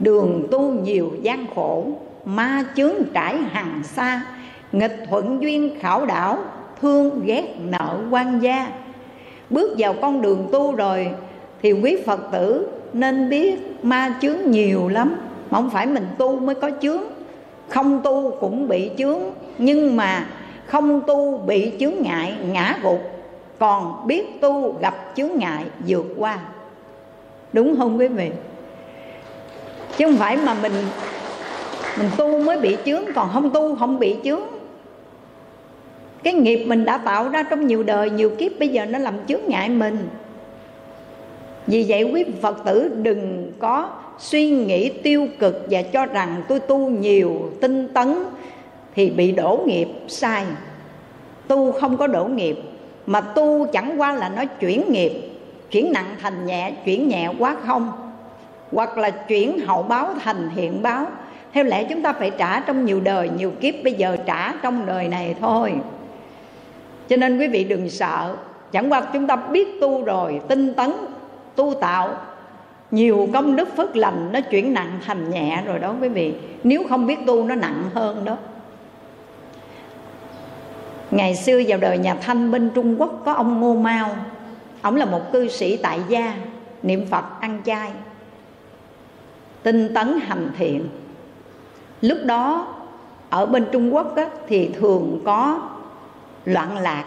đường tu nhiều gian khổ, ma chướng trải hàng xa, nghịch thuận duyên khảo đảo, thương ghét nợ quan gia. Bước vào con đường tu rồi thì quý phật tử nên biết ma chướng nhiều lắm. Mà không phải mình tu mới có chướng. Không tu cũng bị chướng, nhưng mà không tu bị chướng ngại, ngã gục. Còn biết tu gặp chướng ngại vượt qua. Đúng không quý vị? Chứ không phải mà mình mình tu mới bị chướng, còn không tu không bị chướng. Cái nghiệp mình đã tạo ra trong nhiều đời, nhiều kiếp, bây giờ nó làm chướng ngại mình. Vì vậy quý phật tử đừng có suy nghĩ tiêu cực và cho rằng tôi tu nhiều, tinh tấn thì bị đổ nghiệp, sai. Tu không có đổ nghiệp, mà tu chẳng qua là nó chuyển nghiệp, chuyển nặng thành nhẹ, chuyển nhẹ quá không hoặc là chuyển hậu báo thành hiện báo. Theo lẽ chúng ta phải trả trong nhiều đời, nhiều kiếp, bây giờ trả trong đời này thôi. Cho nên quý vị đừng sợ. Chẳng qua chúng ta biết tu rồi, tinh tấn, tu tạo, nhiều công đức phước lành nó chuyển nặng thành nhẹ rồi đó quý vị. Nếu không biết tu nó nặng hơn đó. Ngày xưa vào đời nhà thanh bên trung quốc có ông ngô mao. Ông là một cư sĩ tại gia, niệm phật ăn chay tinh tấn hành thiện. Lúc đó ở bên trung quốc á, thì thường có loạn lạc.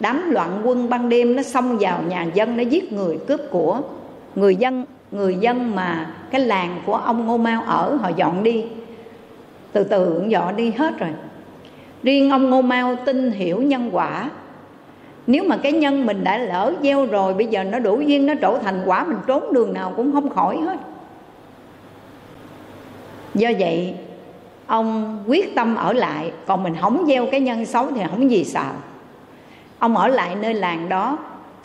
Đám loạn quân ban đêm nó xông vào nhà dân nó giết người cướp của. Người dân người dân mà cái làng của ông ngô mao ở họ dọn đi. Từ từ dọn đi hết rồi. Riêng ông ngô mao tin hiểu nhân quả. Nếu mà cái nhân mình đã lỡ gieo rồi bây giờ nó đủ duyên nó trổ thành quả mình trốn đường nào cũng không khỏi hết do vậy, ông quyết tâm ở lại, còn mình không gieo cái nhân xấu thì không gì sợ ông ở lại nơi làng đó,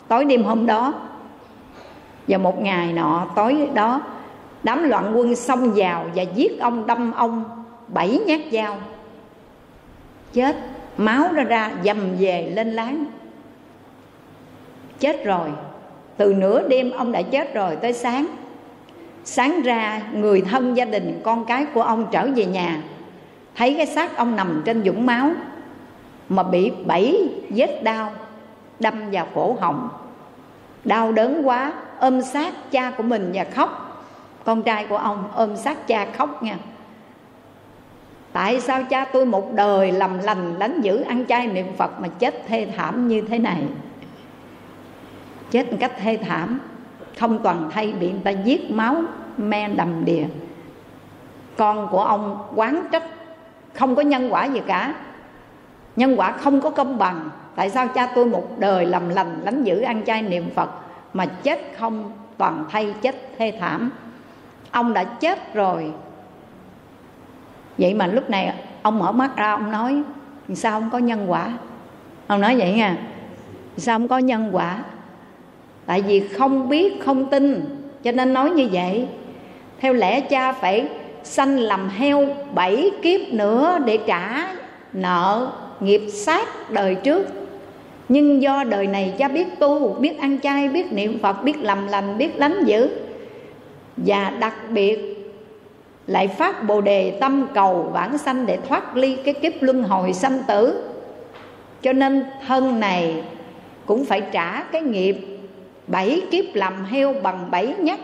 tối đêm hôm đó và một ngày nọ tối đó, đám loạn quân xông vào và giết ông, đâm ông bảy nhát dao. Chết, máu ra ra, dầm về lên láng. Chết rồi, từ nửa đêm ông đã chết rồi tới sáng sáng ra, người thân gia đình con cái của ông trở về nhà. Thấy cái xác ông nằm trên dũng máu, mà bị bảy vết đau, đâm vào cổ họng. Đau đớn quá, ôm sát cha của mình và khóc. Con trai của ông ôm sát cha khóc nha. Tại sao cha tôi một đời làm lành đánh dữ ăn chay niệm phật mà chết thê thảm như thế này? Chết một cách thê thảm không toàn thay bị người ta giết máu me đầm đìa. Con của ông quán trách, không có nhân quả gì cả. Nhân quả không có công bằng. Tại sao cha tôi một đời làm lành, lánh giữ ăn chay niệm phật mà chết không toàn thay chết thê thảm? Ông đã chết rồi. Vậy mà lúc này ông mở mắt ra, ông nói, sao không có nhân quả? Ông nói vậy nha, sao không có nhân quả? Tại vì không biết, không tin, cho nên nói như vậy. Theo lẽ cha phải sanh làm heo bảy kiếp nữa để trả nợ nghiệp sát đời trước. Nhưng do đời này cha biết tu, biết ăn chay, biết niệm phật, biết làm lành, biết lánh dữ và đặc biệt lại phát bồ đề tâm cầu vãng sanh để thoát ly cái kiếp luân hồi sanh tử. Cho nên thân này cũng phải trả cái nghiệp bảy kiếp làm heo bằng bảy nhát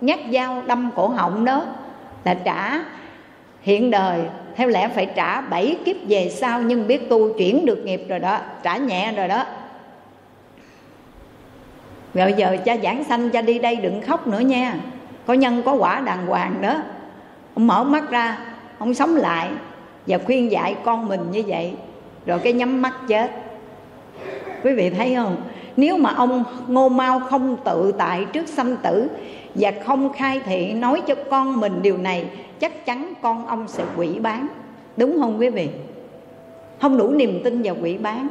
nhát dao đâm cổ họng đó là trả hiện đời. Theo lẽ phải trả bảy kiếp về sau, nhưng biết tu chuyển được nghiệp rồi đó, trả nhẹ rồi đó. Rồi giờ cha giảng sanh, cha đi đây đừng khóc nữa nha. Có nhân, có quả đàng hoàng đó. Ông mở mắt ra, ông sống lại và khuyên dạy con mình như vậy. Rồi cái nhắm mắt chết. Quý vị thấy không? Nếu mà ông ngô mau không tự tại trước sanh tử và không khai thị nói cho con mình điều này, chắc chắn con ông sẽ quỷ bán. Đúng không quý vị? Không đủ niềm tin vào quỷ bán.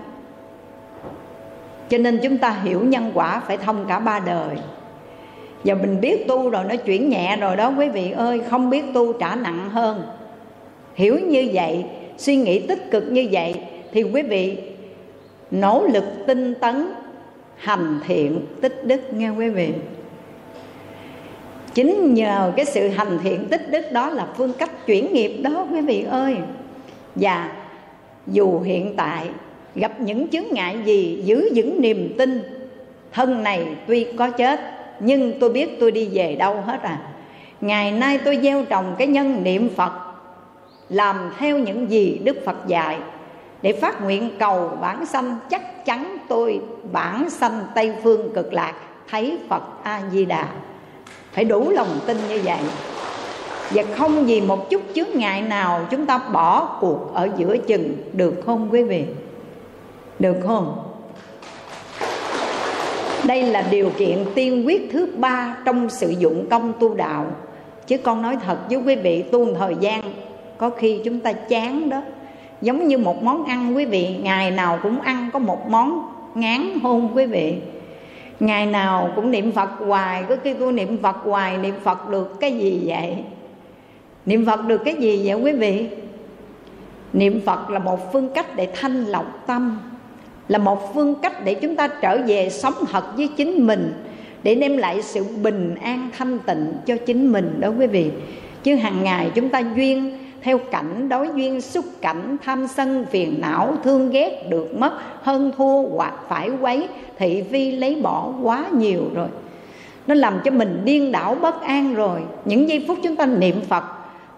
Cho nên chúng ta hiểu nhân quả phải thông cả ba đời. Và mình biết tu rồi, nó chuyển nhẹ rồi đó quý vị ơi, không biết tu trả nặng hơn. Hiểu như vậy, suy nghĩ tích cực như vậy, thì quý vị nỗ lực tinh tấn hành thiện tích đức, nghe quý vị. Chính nhờ cái sự hành thiện tích đức đó là phương cách chuyển nghiệp đó, quý vị ơi. Và dù hiện tại gặp những chướng ngại gì, giữ vững niềm tin, thân này tuy có chết, nhưng tôi biết tôi đi về đâu hết à. Ngày nay tôi gieo trồng cái nhân niệm phật, làm theo những gì đức phật dạy để phát nguyện cầu bản sanh, chắc chắn tôi bản sanh tây phương cực lạc, thấy phật a di đà phải đủ lòng tin như vậy. Và không vì một chút chướng ngại nào chúng ta bỏ cuộc ở giữa chừng. Được không quý vị? Được không? Đây là điều kiện tiên quyết thứ ba trong sử dụng công tu đạo. Chứ con nói thật với quý vị, tu thời gian, có khi chúng ta chán đó giống như một món ăn, quý vị, ngày nào cũng ăn có một món ngán hôn, quý vị. Ngày nào cũng niệm phật hoài, có khi tôi niệm phật hoài, niệm phật được cái gì vậy? Niệm phật được cái gì vậy, quý vị? Niệm phật là một phương cách để thanh lọc tâm, là một phương cách để chúng ta trở về sống thật với chính mình, để đem lại sự bình an thanh tịnh cho chính mình đó, quý vị. Chứ hàng ngày chúng ta duyên theo cảnh đối duyên xúc cảnh, tham sân, phiền não, thương ghét được mất, hơn thua hoặc phải quấy, thị phi lấy bỏ quá nhiều rồi. Nó làm cho mình điên đảo, bất an rồi. Những giây phút chúng ta niệm phật,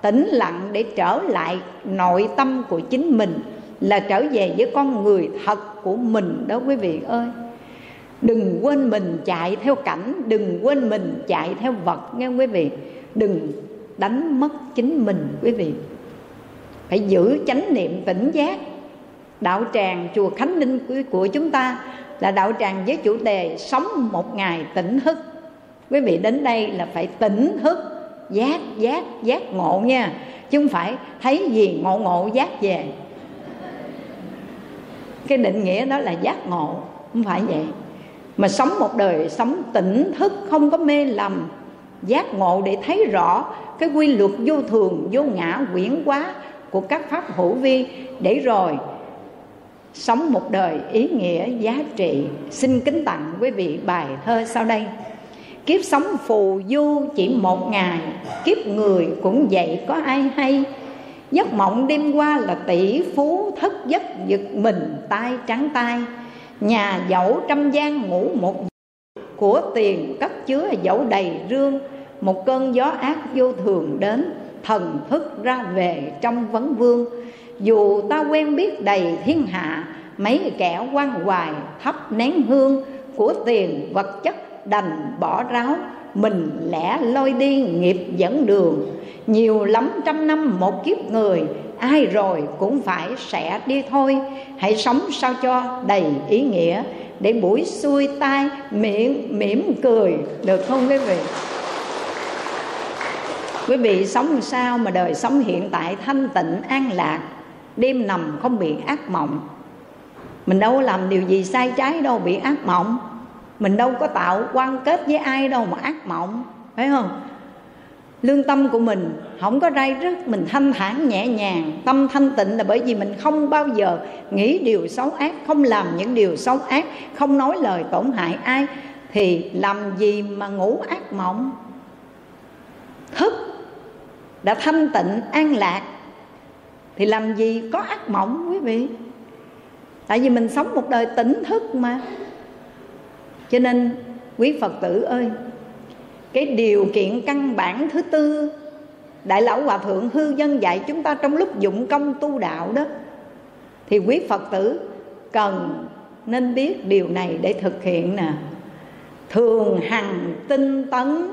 tĩnh lặng để trở lại nội tâm của chính mình là trở về với con người thật của mình đó quý vị ơi. Đừng quên mình chạy theo cảnh, đừng quên mình chạy theo vật nghe quý vị? Đừng đánh mất chính mình, quý vị phải giữ chánh niệm tỉnh giác. Đạo tràng chùa khánh ninh của chúng ta là đạo tràng với chủ đề sống một ngày tỉnh thức. Quý vị đến đây là phải tỉnh thức, giác giác giác ngộ nha, chứ không phải thấy gì ngộ ngộ, giác về. Cái định nghĩa đó là giác ngộ, không phải vậy. Mà sống một đời sống tỉnh thức, không có mê lầm, giác ngộ để thấy rõ cái quy luật vô thường, vô ngã, quyển quá của các pháp hữu vi để rồi sống một đời ý nghĩa giá trị. Xin kính tặng quý vị bài thơ sau đây. Kiếp sống phù du chỉ một ngày, kiếp người cũng vậy có ai hay. Giấc mộng đêm qua là tỷ phú thất giấc giật mình tay trắng tay. Nhà dẫu trăm gian ngủ một của tiền cất chứa dẫu đầy rương. Một cơn gió ác vô thường đến thần thức ra về trong vấn vương. Dù ta quen biết đầy thiên hạ, mấy kẻ quan hoài thắp nén hương, của tiền vật chất đành bỏ ráo, mình lẽ lôi đi nghiệp dẫn đường. Nhiều lắm trăm năm một kiếp người, ai rồi cũng phải sẽ đi thôi. Hãy sống sao cho đầy ý nghĩa, để buổi xuôi tai miệng mỉm cười, được không quý vị? Quý vị sống làm sao mà đời sống hiện tại thanh tịnh, an lạc? Đêm nằm không bị ác mộng. Mình đâu làm điều gì sai trái đâu bị ác mộng. Mình đâu có tạo quan kết với ai đâu mà ác mộng. Phải không? Lương tâm của mình không có rai rứt, mình thanh thản nhẹ nhàng. Tâm thanh tịnh là bởi vì mình không bao giờ nghĩ điều xấu ác, không làm những điều xấu ác, không nói lời tổn hại ai. Thì làm gì mà ngủ ác mộng? Thức đã thanh tịnh, an lạc, thì làm gì có ác mộng, quý vị? Tại vì mình sống một đời tỉnh thức mà. Cho nên, quý phật tử ơi, cái điều kiện căn bản thứ tư, đại lão hòa thượng hư dân dạy chúng ta trong lúc dụng công tu đạo đó, thì quý phật tử cần nên biết điều này để thực hiện nè. Thường hằng tinh tấn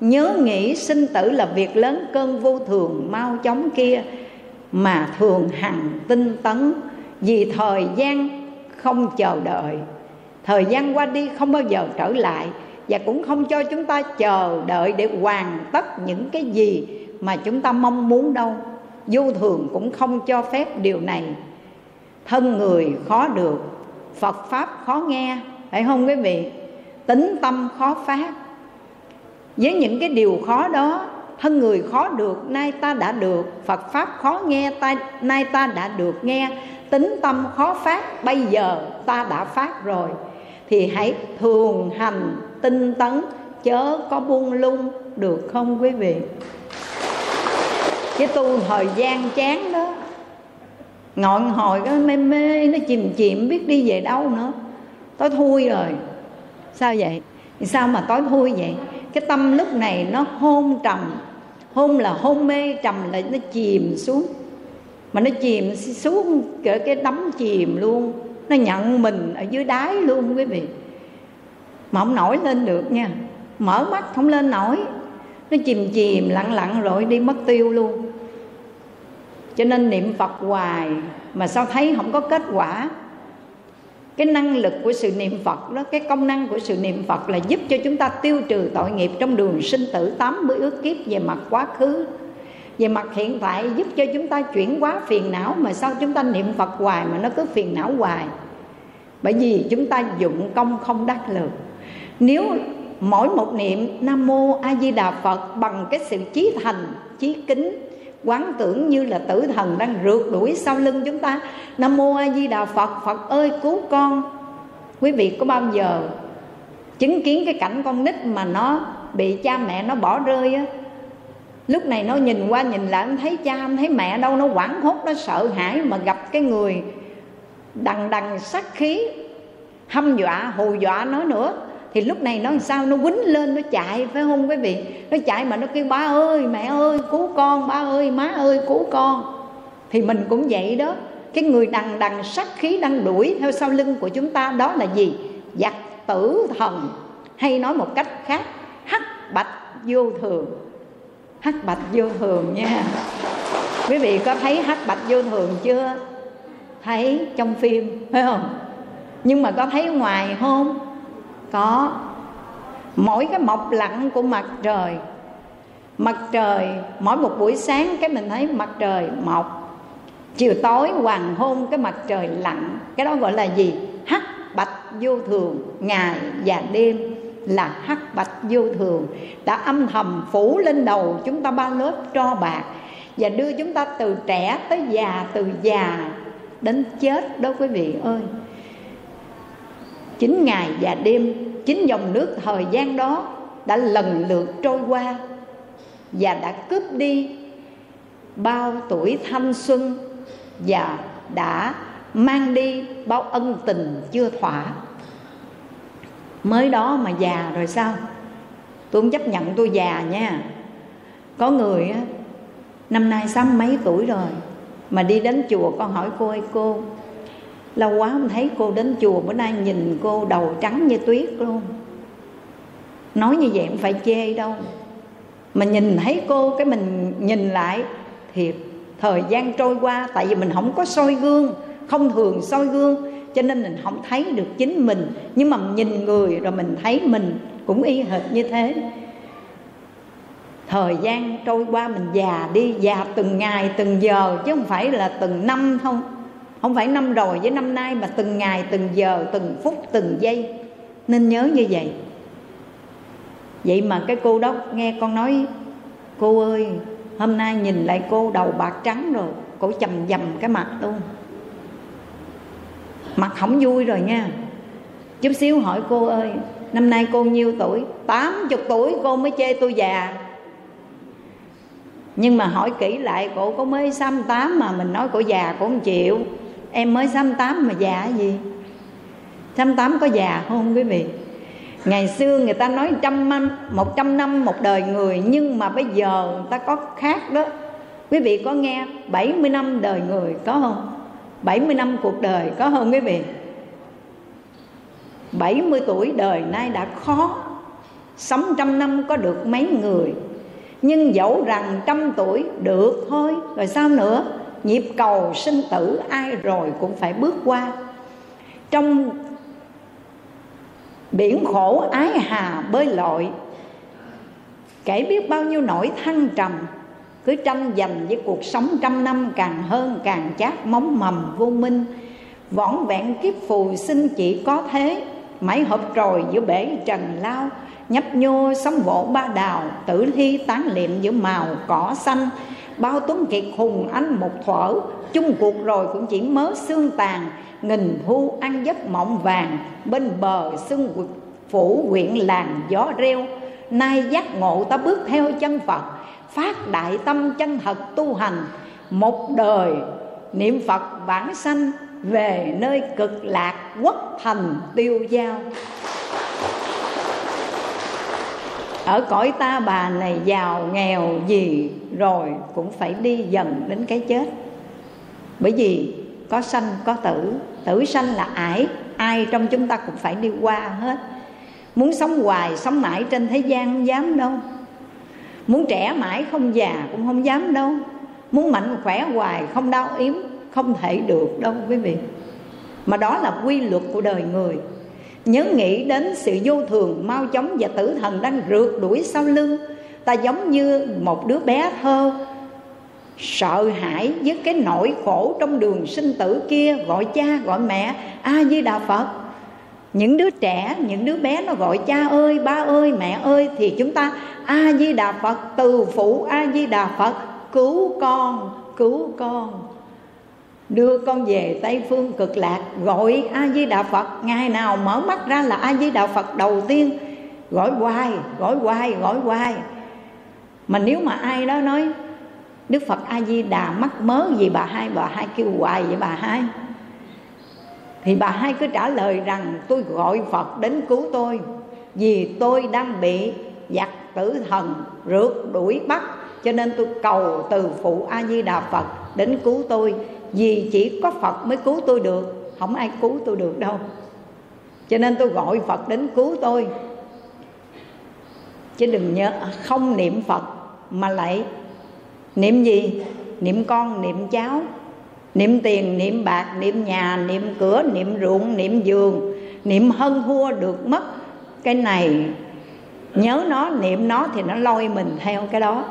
nhớ nghĩ sinh tử là việc lớn cơn vô thường, mau chóng kia. Mà thường hằng tinh tấn, vì thời gian không chờ đợi. Thời gian qua đi không bao giờ trở lại, và cũng không cho chúng ta chờ đợi để hoàn tất những cái gì mà chúng ta mong muốn đâu. Vô thường cũng không cho phép điều này. Thân người khó được, phật pháp khó nghe, phải không quý vị? Tính tâm khó phát với những cái điều khó đó, thân người khó được, nay ta đã được. Phật pháp khó nghe, ta, nay ta đã được nghe. Tính tâm khó phát, bây giờ ta đã phát rồi. Thì hãy thường hành, tinh tấn, chớ có buông lung, được không quý vị? Cái tu thời gian chán đó ngồi hồi cái mê mê, nó chìm chìm, biết đi về đâu nữa. Tối thui rồi. Sao vậy? Thì sao mà tối thui vậy? Cái tâm lúc này nó hôn trầm. Hôn là hôn mê trầm là nó chìm xuống. Mà nó chìm xuống cái, cái đắm chìm luôn. Nó nhận mình ở dưới đáy luôn quý vị. Mà không nổi lên được nha. Mở mắt không lên nổi. Nó chìm chìm lặng lặng rồi đi mất tiêu luôn. Cho nên niệm phật hoài mà sao thấy không có kết quả? Cái năng lực của sự niệm phật đó, cái công năng của sự niệm phật là giúp cho chúng ta tiêu trừ tội nghiệp trong đường sinh tử 80 ước kiếp về mặt quá khứ. Về mặt hiện tại, giúp cho chúng ta chuyển hóa phiền não, mà sao chúng ta niệm phật hoài mà nó cứ phiền não hoài? Bởi vì chúng ta dụng công không đắc lực. Nếu mỗi một niệm nam mô a di đà phật bằng cái sự chí thành, chí kính quán tưởng như là tử thần đang rượt đuổi sau lưng chúng ta. Nam mô a di đà phật phật ơi, cứu con. Quý vị có bao giờ chứng kiến cái cảnh con nít mà nó bị cha mẹ nó bỏ rơi á? Lúc này nó nhìn qua nhìn lại không thấy cha không thấy mẹ đâu, nó quảng hốt, nó sợ hãi mà gặp cái người đằng đằng sát khí hâm dọa, hù dọa nó nữa thì lúc này nó làm sao? Nó quýnh lên, nó chạy, phải không quý vị? Nó chạy mà nó kêu, ba ơi, mẹ ơi, cứu con, ba ơi, má ơi, cứu con. Thì mình cũng vậy đó. Cái người đằng đằng sát khí đang đuổi theo sau lưng của chúng ta đó là gì? Giặc tử thần. Hay nói một cách khác, hắc bạch vô thường. Hắc bạch vô thường nha. Quý vị có thấy hắc bạch vô thường chưa? Thấy trong phim, phải không? Nhưng mà có thấy ngoài không? Có. Mỗi cái mọc lặn của mặt trời mặt trời, mỗi một buổi sáng cái mình thấy mặt trời mọc. Chiều tối hoàng hôn cái mặt trời lặn. Cái đó gọi là gì? Hắc bạch vô thường. Ngày và đêm là hắc bạch vô thường. Đã âm thầm phủ lên đầu chúng ta ba lớp tro bạc và đưa chúng ta từ trẻ tới già, từ già đến chết đó quý vị ơi chín ngày và đêm chín dòng nước thời gian đó đã lần lượt trôi qua và đã cướp đi bao tuổi thanh xuân và đã mang đi bao ân tình chưa thỏa. Mới đó mà già rồi sao? Tôi không chấp nhận tôi già nha. Có người á, năm nay sáu mấy tuổi rồi, mà đi đến chùa con hỏi, cô ơi, cô lâu quá không thấy cô đến chùa, bữa nay nhìn cô đầu trắng như tuyết luôn. Nói như vậy không phải chê đâu. Mà nhìn thấy cô, cái mình nhìn lại, thiệt, thời gian trôi qua, tại vì mình không có soi gương, không thường soi gương, cho nên mình không thấy được chính mình. Nhưng mà nhìn người rồi mình thấy mình cũng y hệt như thế. Thời gian trôi qua mình già đi, già từng ngày, từng giờ, chứ không phải là từng năm không không phải năm rồi với năm nay mà từng ngày, từng giờ, từng phút, từng giây. Nên nhớ như vậy. Vậy mà cái cô đó nghe con nói, cô ơi, hôm nay nhìn lại cô đầu bạc trắng rồi, cổ chầm dầm cái mặt luôn. Mặt không vui rồi nha. Chút xíu hỏi cô ơi, năm nay cô nhiêu tuổi? Tám chục tuổi, cô mới chê tôi già. Nhưng mà hỏi kỹ lại, cổ có mới xăm tám mà mình nói cổ già cổ không chịu em mới xăm tám mà già gì? Xăm tám có già không quý vị? Ngày xưa người ta nói trăm năm, một trăm năm một đời người, nhưng mà bây giờ người ta có khác đó. Quý vị có nghe 70 năm đời người có không? 70 năm cuộc đời có không quý vị? 70 tuổi đời nay đã khó. Sống trăm năm có được mấy người? Nhưng dẫu rằng trăm tuổi được thôi, Rồi sao nữa? Nhịp cầu sinh tử ai rồi cũng phải bước qua. Trong biển khổ ái hà bơi lội Kể biết bao nhiêu nỗi thăng trầm, cứ tranh giành với cuộc sống trăm năm càng hơn càng chát móng mầm vô minh. Võng vẹn kiếp phù sinh chỉ có thế mãi hộp trồi giữa bể trần lao, nhấp nhô sóng vỗ ba đào, tử thi tán liệm giữa màu cỏ xanh bao tuấn kiệt hùng anh một thuở. Chung cuộc rồi cũng chỉ mớ xương tàn. Nghìn thu ăn giấc mộng vàng. Bên bờ xương phủ quyện làng gió reo. Nay giác ngộ ta bước theo chân phật. Phát đại tâm chân thật tu hành. Một đời niệm phật vãng sanh. Về nơi cực lạc quốc thành tiêu giao ở cõi ta bà này giàu nghèo gì rồi cũng phải đi dần đến cái chết. Bởi vì có sanh, có tử. Tử sanh là ải. Ai trong chúng ta cũng phải đi qua hết. Muốn sống hoài, sống mãi trên thế gian không dám đâu. Muốn trẻ mãi không già cũng không dám đâu. Muốn mạnh khỏe hoài không đau yếm, không thể được đâu quý vị. Mà đó là quy luật của đời người nhớ nghĩ đến sự vô thường, mau chóng và tử thần đang rượt đuổi sau lưng. Ta giống như một đứa bé thơ, sợ hãi với cái nỗi khổ trong đường sinh tử kia, gọi cha, gọi mẹ, a di đà phật. Những đứa trẻ, những đứa bé nó gọi cha ơi, ba ơi, mẹ ơi, thì chúng ta, a di đà phật, từ phụ a di đà phật, cứu con cứu con đưa con về tây phương cực lạc, gọi a di đà phật. Ngày nào mở mắt ra là a di đà phật đầu tiên. Gọi hoài gọi hoài gọi hoài. Mà nếu mà ai đó nói, đức phật a di đà mắc mớ gì bà hai bà hai kêu hoài vậy bà hai? Thì bà hai cứ trả lời rằng, tôi gọi phật đến cứu tôi, vì tôi đang bị giặc tử thần rượt đuổi bắt, cho nên tôi cầu từ phụ a di đà phật đến cứu tôi vì chỉ có phật mới cứu tôi được, không ai cứu tôi được đâu. Cho nên tôi gọi phật đến cứu tôi. Chứ đừng nhớ, không niệm phật mà lại niệm gì? Niệm con, niệm cháu, niệm tiền, niệm bạc, niệm nhà, niệm cửa, niệm ruộng, niệm giường, niệm hân hua được mất. Cái này, nhớ nó, niệm nó thì nó lôi mình theo cái đó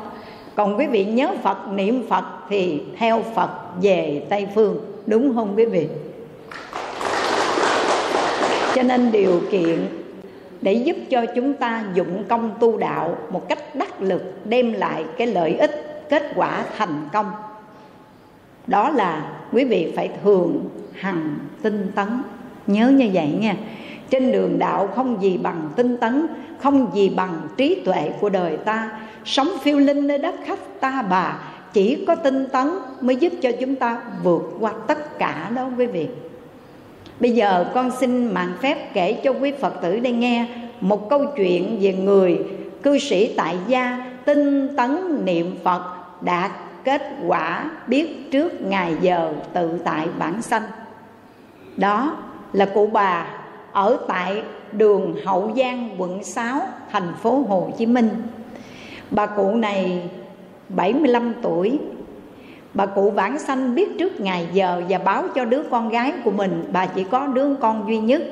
còn quý vị nhớ phật, niệm phật thì theo phật về tây phương, đúng không quý vị? Cho nên điều kiện để giúp cho chúng ta dụng công tu đạo một cách đắc lực, đem lại cái lợi ích, kết quả thành công, đó là quý vị phải thường hằng tinh tấn. Nhớ như vậy nha. Trên đường đạo không gì bằng tinh tấn, không gì bằng trí tuệ của đời ta sống phiêu linh nơi đất khách ta bà, chỉ có tinh tấn mới giúp cho chúng ta vượt qua tất cả đó quý vị. Bây giờ con xin mạng phép kể cho quý phật tử đây nghe một câu chuyện về người cư sĩ tại gia tinh tấn niệm phật đạt kết quả biết trước ngày giờ tự tại bản sanh. Đó là cụ bà ở tại đường Hậu Giang, quận 6 thành phố Hồ Chí Minh bà cụ này 75 tuổi. Bà cụ vãng sanh biết trước ngày giờ và báo cho đứa con gái của mình, bà chỉ có đứa con duy nhất.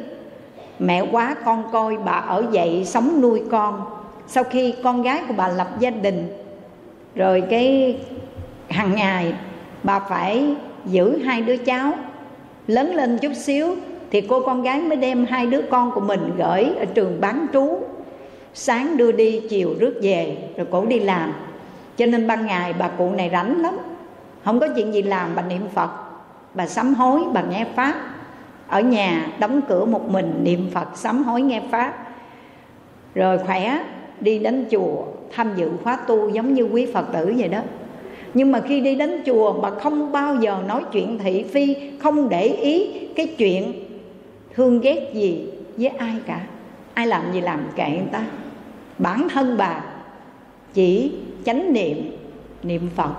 Mẹ quá con coi bà ở dậy sống nuôi con. Sau khi con gái của bà lập gia đình, rồi cái hàng ngày bà phải giữ hai đứa cháu. Lớn lên chút xíu thì cô con gái mới đem hai đứa con của mình gửi ở trường bán trú sáng đưa đi, chiều rước về, rồi cổ đi làm. Cho nên ban ngày bà cụ này rảnh lắm. Không có chuyện gì làm, bà niệm phật. Bà sám hối, bà nghe pháp. Ở nhà đóng cửa một mình, niệm phật, sám hối nghe pháp. Rồi khỏe, đi đến chùa, tham dự khóa tu giống như quý phật tử vậy đó. Nhưng mà khi đi đến chùa, bà không bao giờ nói chuyện thị phi, không để ý cái chuyện thương ghét gì với ai cả. Ai làm gì làm kệ người ta bản thân bà chỉ chánh niệm niệm phật.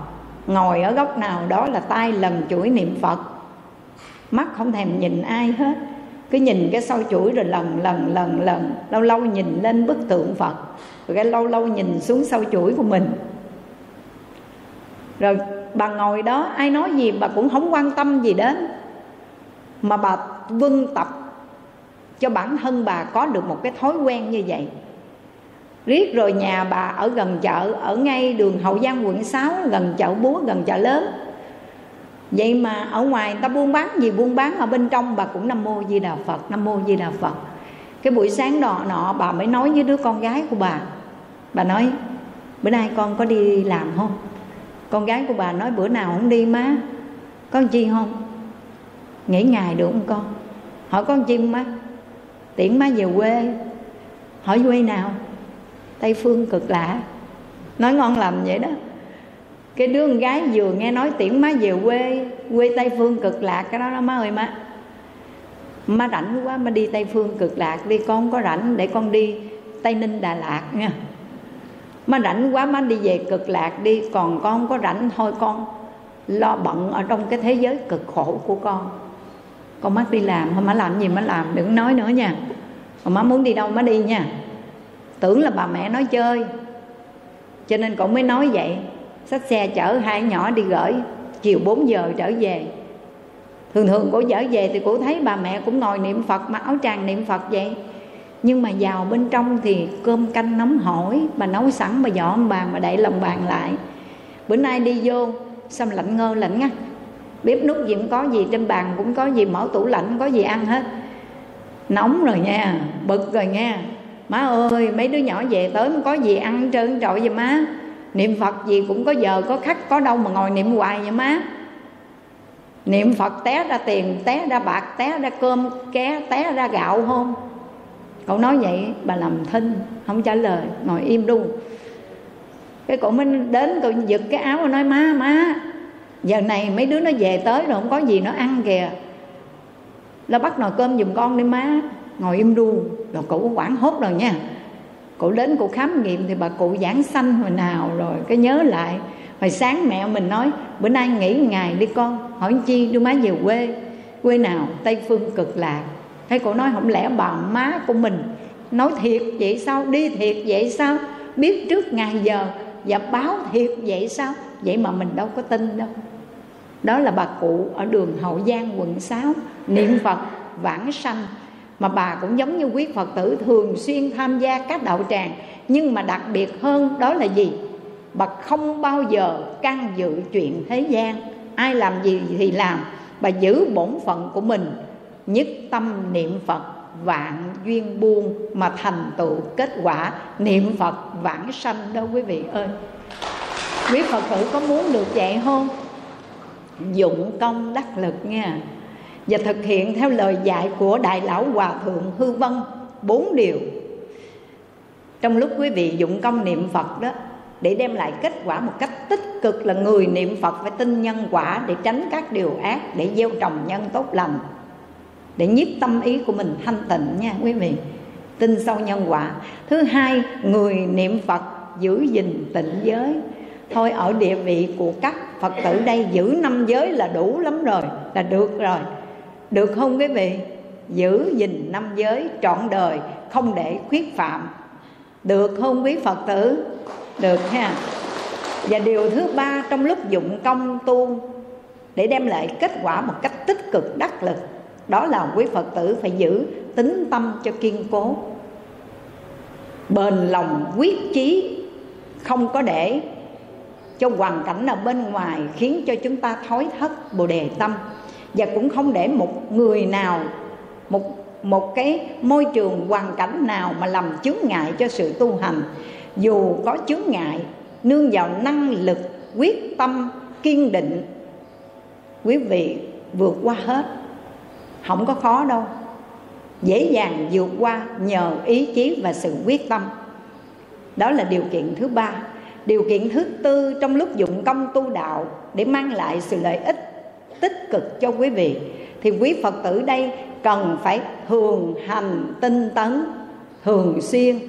Ngồi ở góc nào đó là tay lần chuỗi niệm phật. Mắt không thèm nhìn ai hết. Cứ nhìn cái sau chuỗi rồi lần lần lần lần. Lâu lâu nhìn lên bức tượng phật. Rồi cái lâu lâu nhìn xuống sau chuỗi của mình. Rồi bà ngồi đó, ai nói gì bà cũng không quan tâm gì đến. Mà bà vân tập cho bản thân bà có được một cái thói quen như vậy riết rồi nhà bà ở gần chợ, ở ngay đường hậu giang quận 6 gần chợ búa, gần chợ lớn. Vậy mà ở ngoài người ta buôn bán gì, buôn bán ở bên trong bà cũng nam mô di đà phật, nam mô di đà phật. Cái buổi sáng đó nọ bà mới nói với đứa con gái của bà. Bà nói, bữa nay con có đi làm không? Con gái của bà nói, bữa nào không đi má. Con chi không? Nghỉ ngày được không con? Hỏi con chi má? Tiễn má về quê. Hỏi quê nào? Tây phương cực lạ. Nói ngon lầm vậy đó. Cái đứa con gái vừa nghe nói tiễn má về quê quê tây phương cực lạc cái đó đó má ơi má. Má rảnh quá, má đi tây phương cực lạc đi con có rảnh để con đi tây ninh đà lạt nha. Má rảnh quá, má đi về cực lạc đi, còn con có rảnh, thôi con lo bận ở trong cái thế giới cực khổ của con. Con mắt đi làm thôi má làm gì má làm, đừng nói nữa nha. Còn má muốn đi đâu má đi nha tưởng là bà mẹ nói chơi. Cho nên cậu mới nói vậy. Xách xe chở hai nhỏ đi gửi. Chiều 4 giờ trở về. Thường thường cô trở về thì cô thấy bà mẹ cũng ngồi niệm phật mà áo tràng niệm phật vậy. Nhưng mà vào bên trong thì cơm canh nóng hổi. Bà nấu sẵn, bà dọn bàn mà đậy lòng bàn lại. Bữa nay đi vô, xong lạnh ngơ lạnh ngắt. Bếp nút gì cũng có gì, trên bàn cũng có gì, mở tủ lạnh, có gì ăn hết. Nóng rồi nha, bực rồi nha má ơi, mấy đứa nhỏ về tới không có gì ăn trơn trọi vậy má. Niệm phật gì cũng có giờ, có khách có đâu mà ngồi niệm hoài vậy má. Niệm phật té ra tiền, té ra bạc, té ra cơm, ké, té ra gạo không? Cậu nói vậy, bà làm thinh, không trả lời, ngồi im luôn. Cái cậu mới đến tôi giật cái áo, nói, má má, giờ này mấy đứa nó về tới rồi không có gì nó ăn kìa. Nó bắt nồi cơm giùm con đi, má ngồi im ru rồi cụ quảng hốt rồi nha. Cụ đến cụ khám nghiệm thì bà cụ giảng sanh hồi nào rồi, cái nhớ lại. Hồi sáng mẹ mình nói, bữa nay nghỉ ngày đi con, hỏi chi, đưa má về quê. Quê nào? Tây phương, cực lạc. Thấy cụ nói, không lẽ bà má của mình nói thiệt vậy sao? Đi thiệt vậy sao? Biết trước ngày giờ và báo thiệt vậy sao? Vậy mà mình đâu có tin đâu. Đó là bà cụ ở đường hậu giang, quận 6 niệm phật, vãng sanh mà bà cũng giống như quý phật tử thường xuyên tham gia các đạo tràng. Nhưng mà đặc biệt hơn đó là gì? Bà không bao giờ can dự chuyện thế gian. Ai làm gì thì làm. Bà giữ bổn phận của mình, nhất tâm niệm phật, vạn duyên buông mà thành tựu kết quả. Niệm phật vãng sanh đó quý vị ơi. Quý phật tử có muốn được vậy không? Dụng công đắc lực nha và thực hiện theo lời dạy của đại lão hòa thượng hư vân, bốn điều. Trong lúc quý vị dụng công niệm phật đó, để đem lại kết quả một cách tích cực là người niệm phật phải tin nhân quả để tránh các điều ác, để gieo trồng nhân tốt lành. Để nhiếp tâm ý của mình thanh tịnh nha quý vị. Tin sâu nhân quả. Thứ hai, người niệm phật giữ gìn tịnh giới. Thôi, ở địa vị của các phật tử đây giữ năm giới là đủ lắm rồi, là được rồi được không quý vị? Giữ gìn năm giới trọn đời, không để khuyết phạm. Được không quý phật tử? Được ha. Và điều thứ ba trong lúc dụng công tu, để đem lại kết quả một cách tích cực, đắc lực, đó là quý phật tử phải giữ tính tâm cho kiên cố. Bền lòng, quyết chí, không có để cho hoàn cảnh ở bên ngoài khiến cho chúng ta thối thất bồ đề tâm và cũng không để một người nào, một một cái môi trường hoàn cảnh nào mà làm chướng ngại cho sự tu hành. Dù có chướng ngại, nương vào năng lực, quyết tâm, kiên định, quý vị vượt qua hết. Không có khó đâu. Dễ dàng vượt qua nhờ ý chí và sự quyết tâm. Đó là điều kiện thứ ba. Điều kiện thứ tư trong lúc dụng công tu đạo để mang lại sự lợi ích tích cực cho quý vị thì quý phật tử đây cần phải thường hành tinh tấn thường xuyên.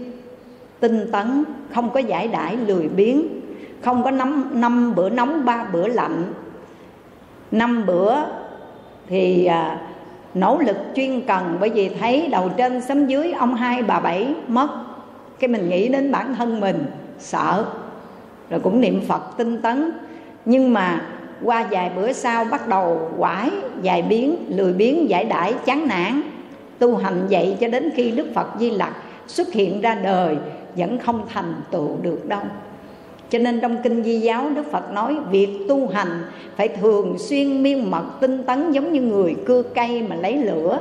Tinh tấn không có giải đãi lười biếng không có năm năm bữa nóng ba bữa lạnh. Năm bữa thì à, nỗ lực chuyên cần bởi vì thấy đầu trên sấm dưới ông hai bà bảy mất. Cái mình nghĩ đến bản thân mình sợ. Rồi cũng niệm phật tinh tấn. Nhưng mà qua vài bữa sau bắt đầu quải dài biến, lười biến, giải đãi, chán nản. Tu hành vậy cho đến khi đức phật di lặc xuất hiện ra đời vẫn không thành tựu được đâu. Cho nên trong kinh di giáo, đức phật nói việc tu hành phải thường xuyên miên mật tinh tấn giống như người cưa cây mà lấy lửa.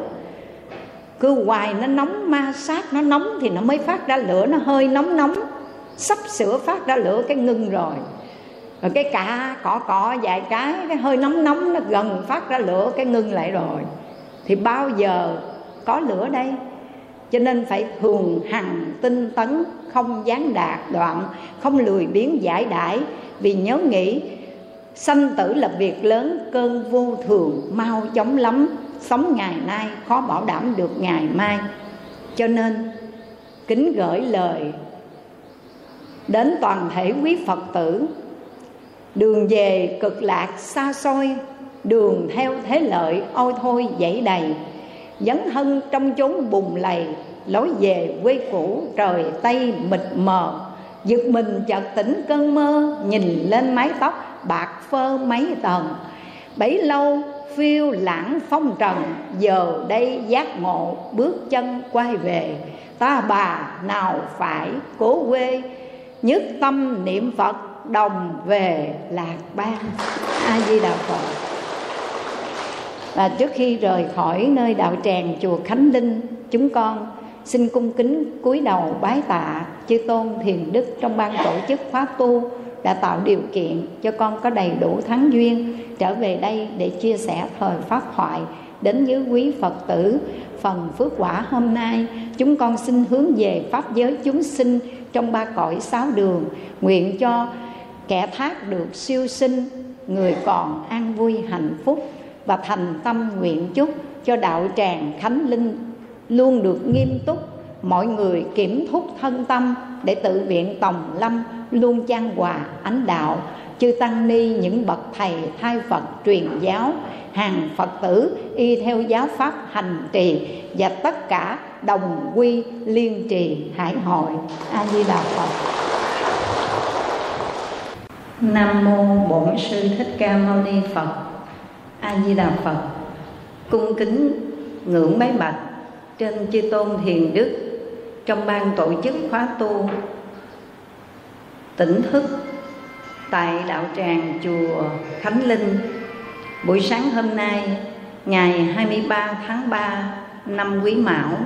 Cưa hoài nó nóng, ma sát nó nóng thì nó mới phát ra lửa, nó hơi nóng nóng. Sắp sửa phát ra lửa cái ngưng rồi rồi cái cả cỏ cỏ vài cái cái hơi nóng nóng, nó gần phát ra lửa, cái ngưng lại rồi. Thì bao giờ có lửa đây? Cho nên phải thường hằng, tinh tấn, không gián đạt đoạn, không lười biếng giải đãi. Vì nhớ nghĩ, sanh tử là việc lớn, cơn vô thường, mau chóng lắm. Sống ngày nay, khó bảo đảm được ngày mai. Cho nên, kính gửi lời đến toàn thể quý phật tử đường về cực lạc xa xôi, đường theo thế lợi ôi thôi dãy đầy. Dấn hân trong chốn bùng lầy, lối về quê cũ trời tây mịt mờ. Giật mình chợt tỉnh cơn mơ, nhìn lên mái tóc bạc phơ mấy tầng. Bấy lâu phiêu lãng phong trần, giờ đây giác ngộ bước chân quay về. Ta bà nào phải cố quê, nhất tâm niệm phật đồng về lạc ban a di đà phật. Và trước khi rời khỏi nơi đạo tràng chùa khánh linh, chúng con xin cung kính cúi đầu bái tạ chư tôn thiền đức trong ban tổ chức khóa tu đã tạo điều kiện cho con có đầy đủ thắng duyên trở về đây để chia sẻ thời pháp thoại đến với quý Phật tử. Phần phước quả hôm nay, chúng con xin hướng về pháp giới chúng sinh trong ba cõi sáu đường, nguyện cho kẻ thác được siêu sinh, người còn an vui hạnh phúc và thành tâm nguyện chúc cho đạo tràng khánh linh luôn được nghiêm túc. Mọi người kiểm thúc thân tâm để tự viện tòng lâm, luôn chan hòa ánh đạo. Chư tăng ni, những bậc thầy thay phật, truyền giáo, hàng phật tử y theo giáo pháp hành trì và tất cả đồng quy liên trì, hải hội a di đà phật nam mô bổn sư thích ca mâu ni phật, a di đà phật. Cung kính ngưỡng bái bạch trên chư tôn thiền đức trong ban tổ chức khóa tu. Tỉnh thức tại đạo tràng chùa Khánh Linh, buổi sáng hôm nay, ngày 23 tháng 3 năm Quý Mão,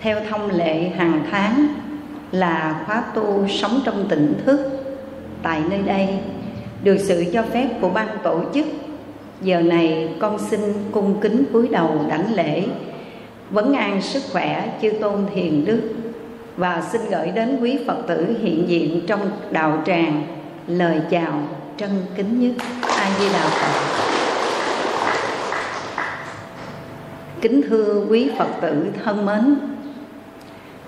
theo thông lệ hàng tháng là khóa tu sống trong tỉnh thức tại nơi đây, được sự cho phép của ban tổ chức. Giờ này con xin cung kính cúi đầu đảnh lễ. Vấn an sức khỏe chư tôn thiền đức và xin gửi đến quý phật tử hiện diện trong đạo tràng lời chào trân kính nhất. A di đà phật. Kính thưa quý phật tử thân mến,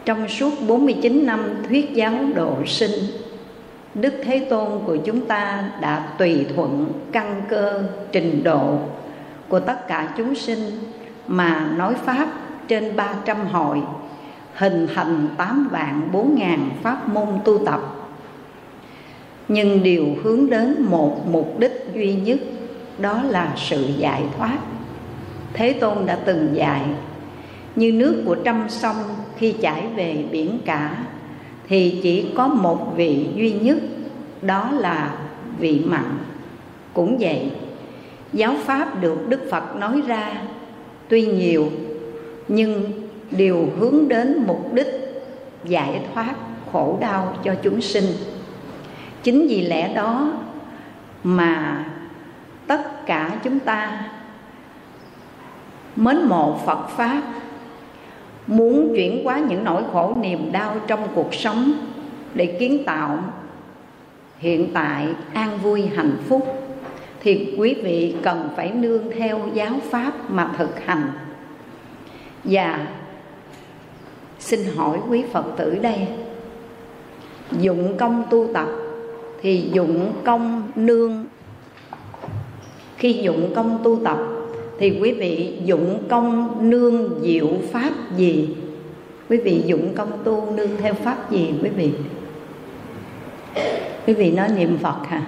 trong suốt 49 năm thuyết giáo độ sinh Đức Thế Tôn của chúng ta đã tùy thuận căn cơ trình độ của tất cả chúng sinh mà nói Pháp trên 300 hội, hình thành 8 vạn 4 ngàn pháp môn tu tập. Nhưng điều hướng đến một mục đích duy nhất, đó là sự giải thoát. Thế Tôn đã từng dạy, như nước của trăm sông khi chảy về biển cả thì chỉ có một vị duy nhất, đó là vị mặn. Cũng vậy, giáo pháp được đức phật nói ra, tuy nhiều, nhưng đều hướng đến mục đích giải thoát khổ đau cho chúng sinh. Chính vì lẽ đó mà tất cả chúng ta mến mộ phật pháp muốn chuyển hóa những nỗi khổ niềm đau trong cuộc sống để kiến tạo hiện tại an vui hạnh phúc, thì quý vị cần phải nương theo giáo pháp mà thực hành. Và xin hỏi quý phật tử đây, dụng công tu tập thì dụng công nương. Khi dụng công tu tập thì quý vị dụng công nương diệu pháp gì? Quý vị dụng công tu nương theo pháp gì, quý vị? Quý vị nói niệm phật hả?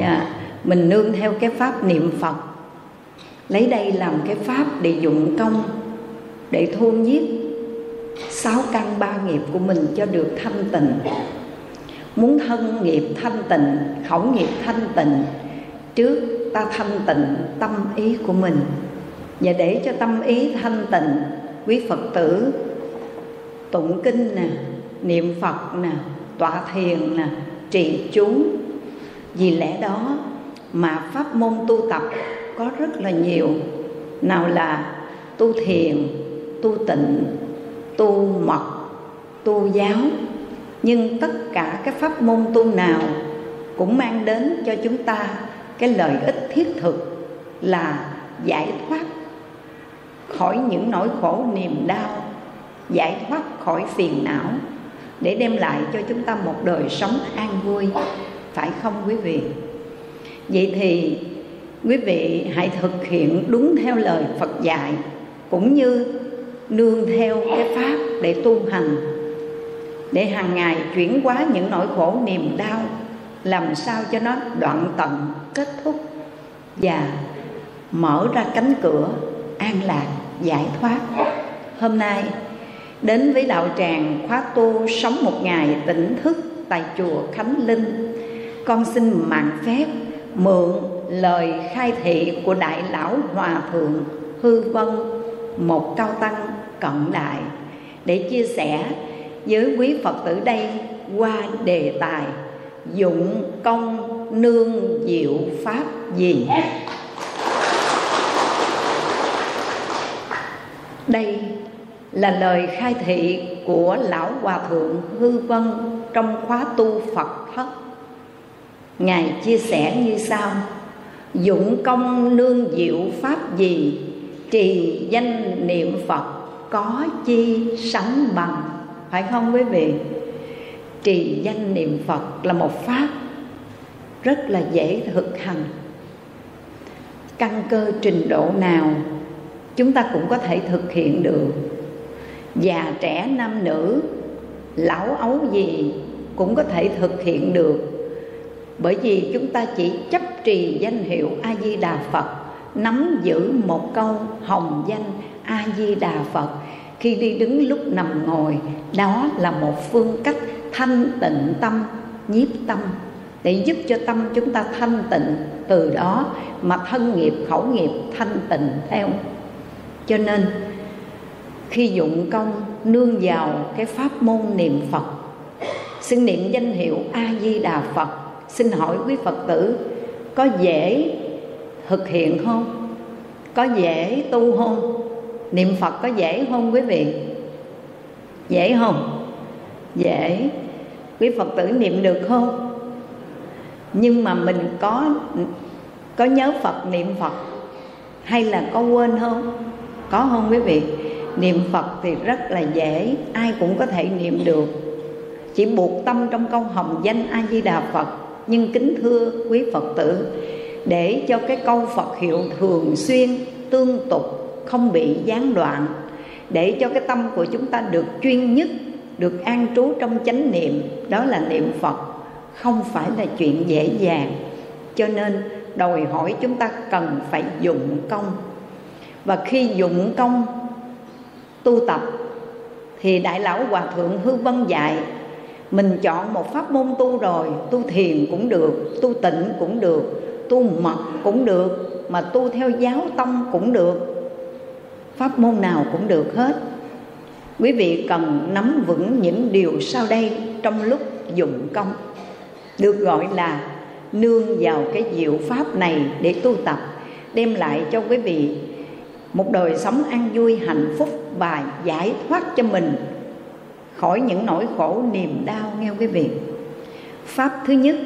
Dạ. Mình nương theo cái pháp niệm phật. Lấy đây làm cái pháp để dụng công, để thôn nhiếp sáu căn ba nghiệp của mình cho được thanh tịnh. Muốn thân nghiệp thanh tịnh, khẩu nghiệp thanh tịnh, trước ta thanh tịnh tâm ý của mình. Và để cho tâm ý thanh tịnh, quý phật tử tụng kinh nè, niệm phật nè, tọa thiền nè, trì chú. Vì lẽ đó mà pháp môn tu tập có rất là nhiều. Nào là tu thiền, tu tịnh, tu mật, tu giáo. Nhưng tất cả các pháp môn tu nào cũng mang đến cho chúng ta cái lợi ích thiết thực là giải thoát khỏi những nỗi khổ niềm đau, giải thoát khỏi phiền não, để đem lại cho chúng ta một đời sống an vui, phải không quý vị? Vậy thì quý vị hãy thực hiện đúng theo lời phật dạy, cũng như nương theo cái pháp để tu hành, để hàng ngày chuyển hóa những nỗi khổ niềm đau, làm sao cho nó đoạn tận kết thúc và mở ra cánh cửa an lạc, giải thoát. Hôm nay, đến với đạo tràng khóa tu sống một ngày tỉnh thức tại chùa khánh linh, con xin mạng phép mượn lời khai thị của đại lão hòa thượng hư vân một cao tăng cận đại để chia sẻ với quý phật tử đây qua đề tài dụng công nương diệu pháp gì? Đây là lời khai thị của lão hòa thượng hư vân trong khóa tu phật thất ngài chia sẻ như sau, dụng công nương diệu pháp gì? Trì danh niệm phật có chi sánh bằng. Phải không quý vị? Trì danh niệm phật là một pháp rất là dễ thực hành. Căn cơ trình độ nào chúng ta cũng có thể thực hiện được. Già trẻ nam nữ, lão ấu gì cũng có thể thực hiện được. Bởi vì chúng ta chỉ chấp trì danh hiệu a di đà phật, nắm giữ một câu hồng danh a di đà phật. Khi đi đứng lúc nằm ngồi, đó là một phương cách thanh tịnh tâm, nhiếp tâm. Để giúp cho tâm chúng ta thanh tịnh, từ đó mà thân nghiệp, khẩu nghiệp thanh tịnh theo. Cho nên, khi dụng công, nương vào cái pháp môn niệm phật, xin niệm danh hiệu a di đà phật, xin hỏi quý phật tử, có dễ thực hiện không? Có dễ tu không? Niệm phật có dễ không quý vị? Dễ không? Dễ quý phật tử niệm được không? Nhưng mà mình có có nhớ phật niệm phật hay là có quên không? Có không quý vị? Niệm phật thì rất là dễ, ai cũng có thể niệm được. Chỉ buộc tâm trong câu hồng danh a di đà phật. Nhưng kính thưa quý phật tử, để cho cái câu phật hiệu thường xuyên, tương tục, không bị gián đoạn, để cho cái tâm của chúng ta được chuyên nhất được an trú trong chánh niệm, đó là niệm phật, không phải là chuyện dễ dàng. Cho nên đòi hỏi chúng ta cần phải dụng công. Và khi dụng công tu tập, thì đại lão hòa thượng hư vân dạy, mình chọn một pháp môn tu rồi, tu thiền cũng được, tu tịnh cũng được, tu mật cũng được, mà tu theo giáo tông cũng được. Pháp môn nào cũng được hết quý vị cần nắm vững những điều sau đây trong lúc dụng công. Được gọi là nương vào cái diệu pháp này để tu tập, đem lại cho quý vị một đời sống an vui, hạnh phúc và giải thoát cho mình khỏi những nỗi khổ niềm đau, nghe quý vị? Pháp thứ nhất,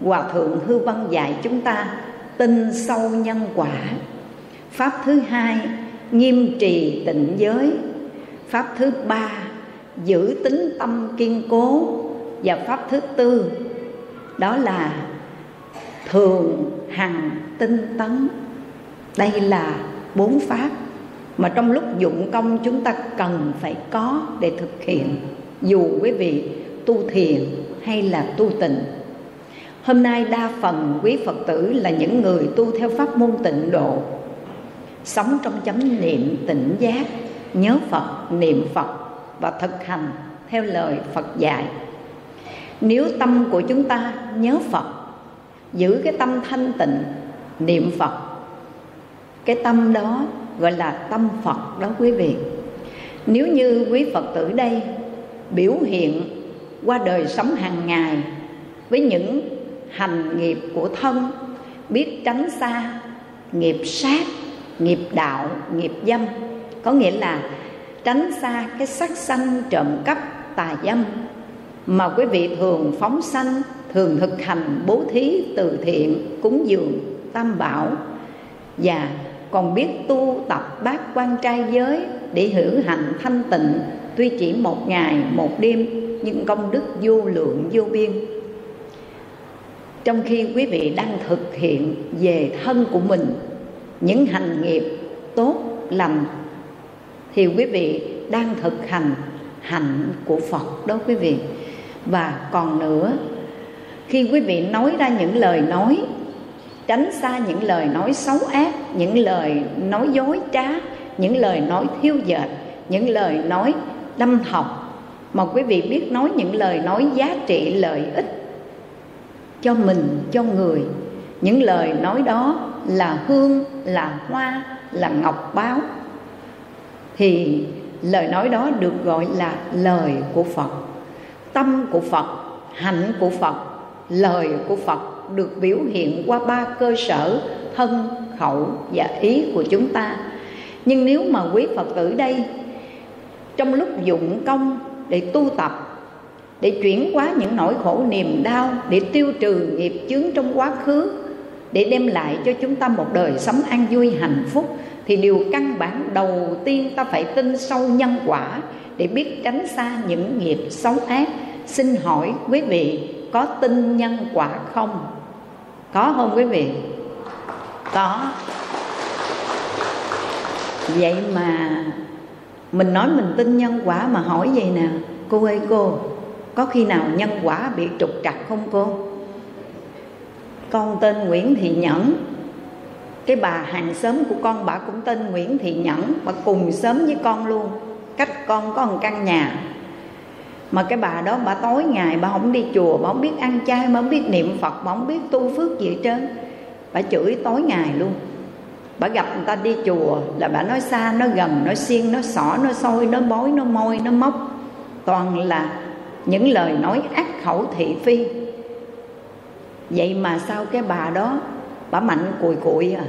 hòa thượng hư văn dạy chúng ta tin sâu nhân quả. Pháp thứ hai, nghiêm trì tịnh giới pháp thứ ba, giữ tính tâm kiên cố, và pháp thứ tư, đó là thường hằng tinh tấn. Đây là bốn pháp mà trong lúc dụng công chúng ta cần phải có để thực hiện, dù quý vị tu thiền hay là tu tịnh. Hôm nay đa phần quý phật tử là những người tu theo pháp môn tịnh độ, sống trong chánh niệm tỉnh giác nhớ phật, niệm phật và thực hành theo lời phật dạy. Nếu tâm của chúng ta nhớ phật, giữ cái tâm thanh tịnh, niệm phật, cái tâm đó gọi là tâm phật đó quý vị. Nếu như quý phật tử đây biểu hiện qua đời sống hàng ngày với những hành nghiệp của thân, biết tránh xa nghiệp sát, nghiệp đạo, nghiệp dâm có nghĩa là tránh xa cái sắc sanh trộm cắp tà dâm mà quý vị thường phóng sanh, thường thực hành bố thí từ thiện, cúng dường, tam bảo. Và còn biết tu tập bát quan trai giới để hữu hành thanh tịnh, tuy chỉ một ngày, một đêm, nhưng công đức vô lượng, vô biên. Trong khi quý vị đang thực hiện về thân của mình, những hành nghiệp tốt, lành thì quý vị đang thực hành hạnh của Phật đó quý vị. Và còn nữa, khi quý vị nói ra những lời nói, tránh xa những lời nói xấu ác, những lời nói dối trá, những lời nói thiêu dệt, những lời nói đâm học, mà quý vị biết nói những lời nói giá trị lợi ích cho mình, cho người. Những lời nói đó là hương, là hoa, là ngọc báo thì lời nói đó được gọi là lời của phật. Tâm của phật, hạnh của phật, lời của phật được biểu hiện qua ba cơ sở thân, khẩu và ý của chúng ta. Nhưng nếu mà quý phật tử đây, trong lúc dụng công để tu tập, để chuyển hóa những nỗi khổ niềm đau, để tiêu trừ nghiệp chướng trong quá khứ, để đem lại cho chúng ta một đời sống an vui hạnh phúc thì điều căn bản đầu tiên ta phải tin sâu nhân quả để biết tránh xa những nghiệp xấu ác. Xin hỏi quý vị, có tin nhân quả không? Có không quý vị? Có. Vậy mà mình nói mình tin nhân quả mà hỏi vậy nè, cô ơi cô, có khi nào nhân quả bị trục trặc không cô? Con tên nguyễn thị nhẫn cái bà hàng xóm của con bà cũng tên nguyễn thị nhẫn, bà cùng sớm với con luôn. Cách con có một căn nhà. Mà cái bà đó bà tối ngày bà không đi chùa, bà không biết ăn chay, bà không biết niệm phật, bà không biết tu phước gì hết trơn. Bà chửi tối ngày luôn. Bà gặp người ta đi chùa là bà nói xa, nói gần, nói xiên, nói xỏ nói sôi nói bói, nói môi, nói móc. Toàn là những lời nói ác khẩu thị phi. Vậy mà sao cái bà đó bà mạnh cùi cùi à.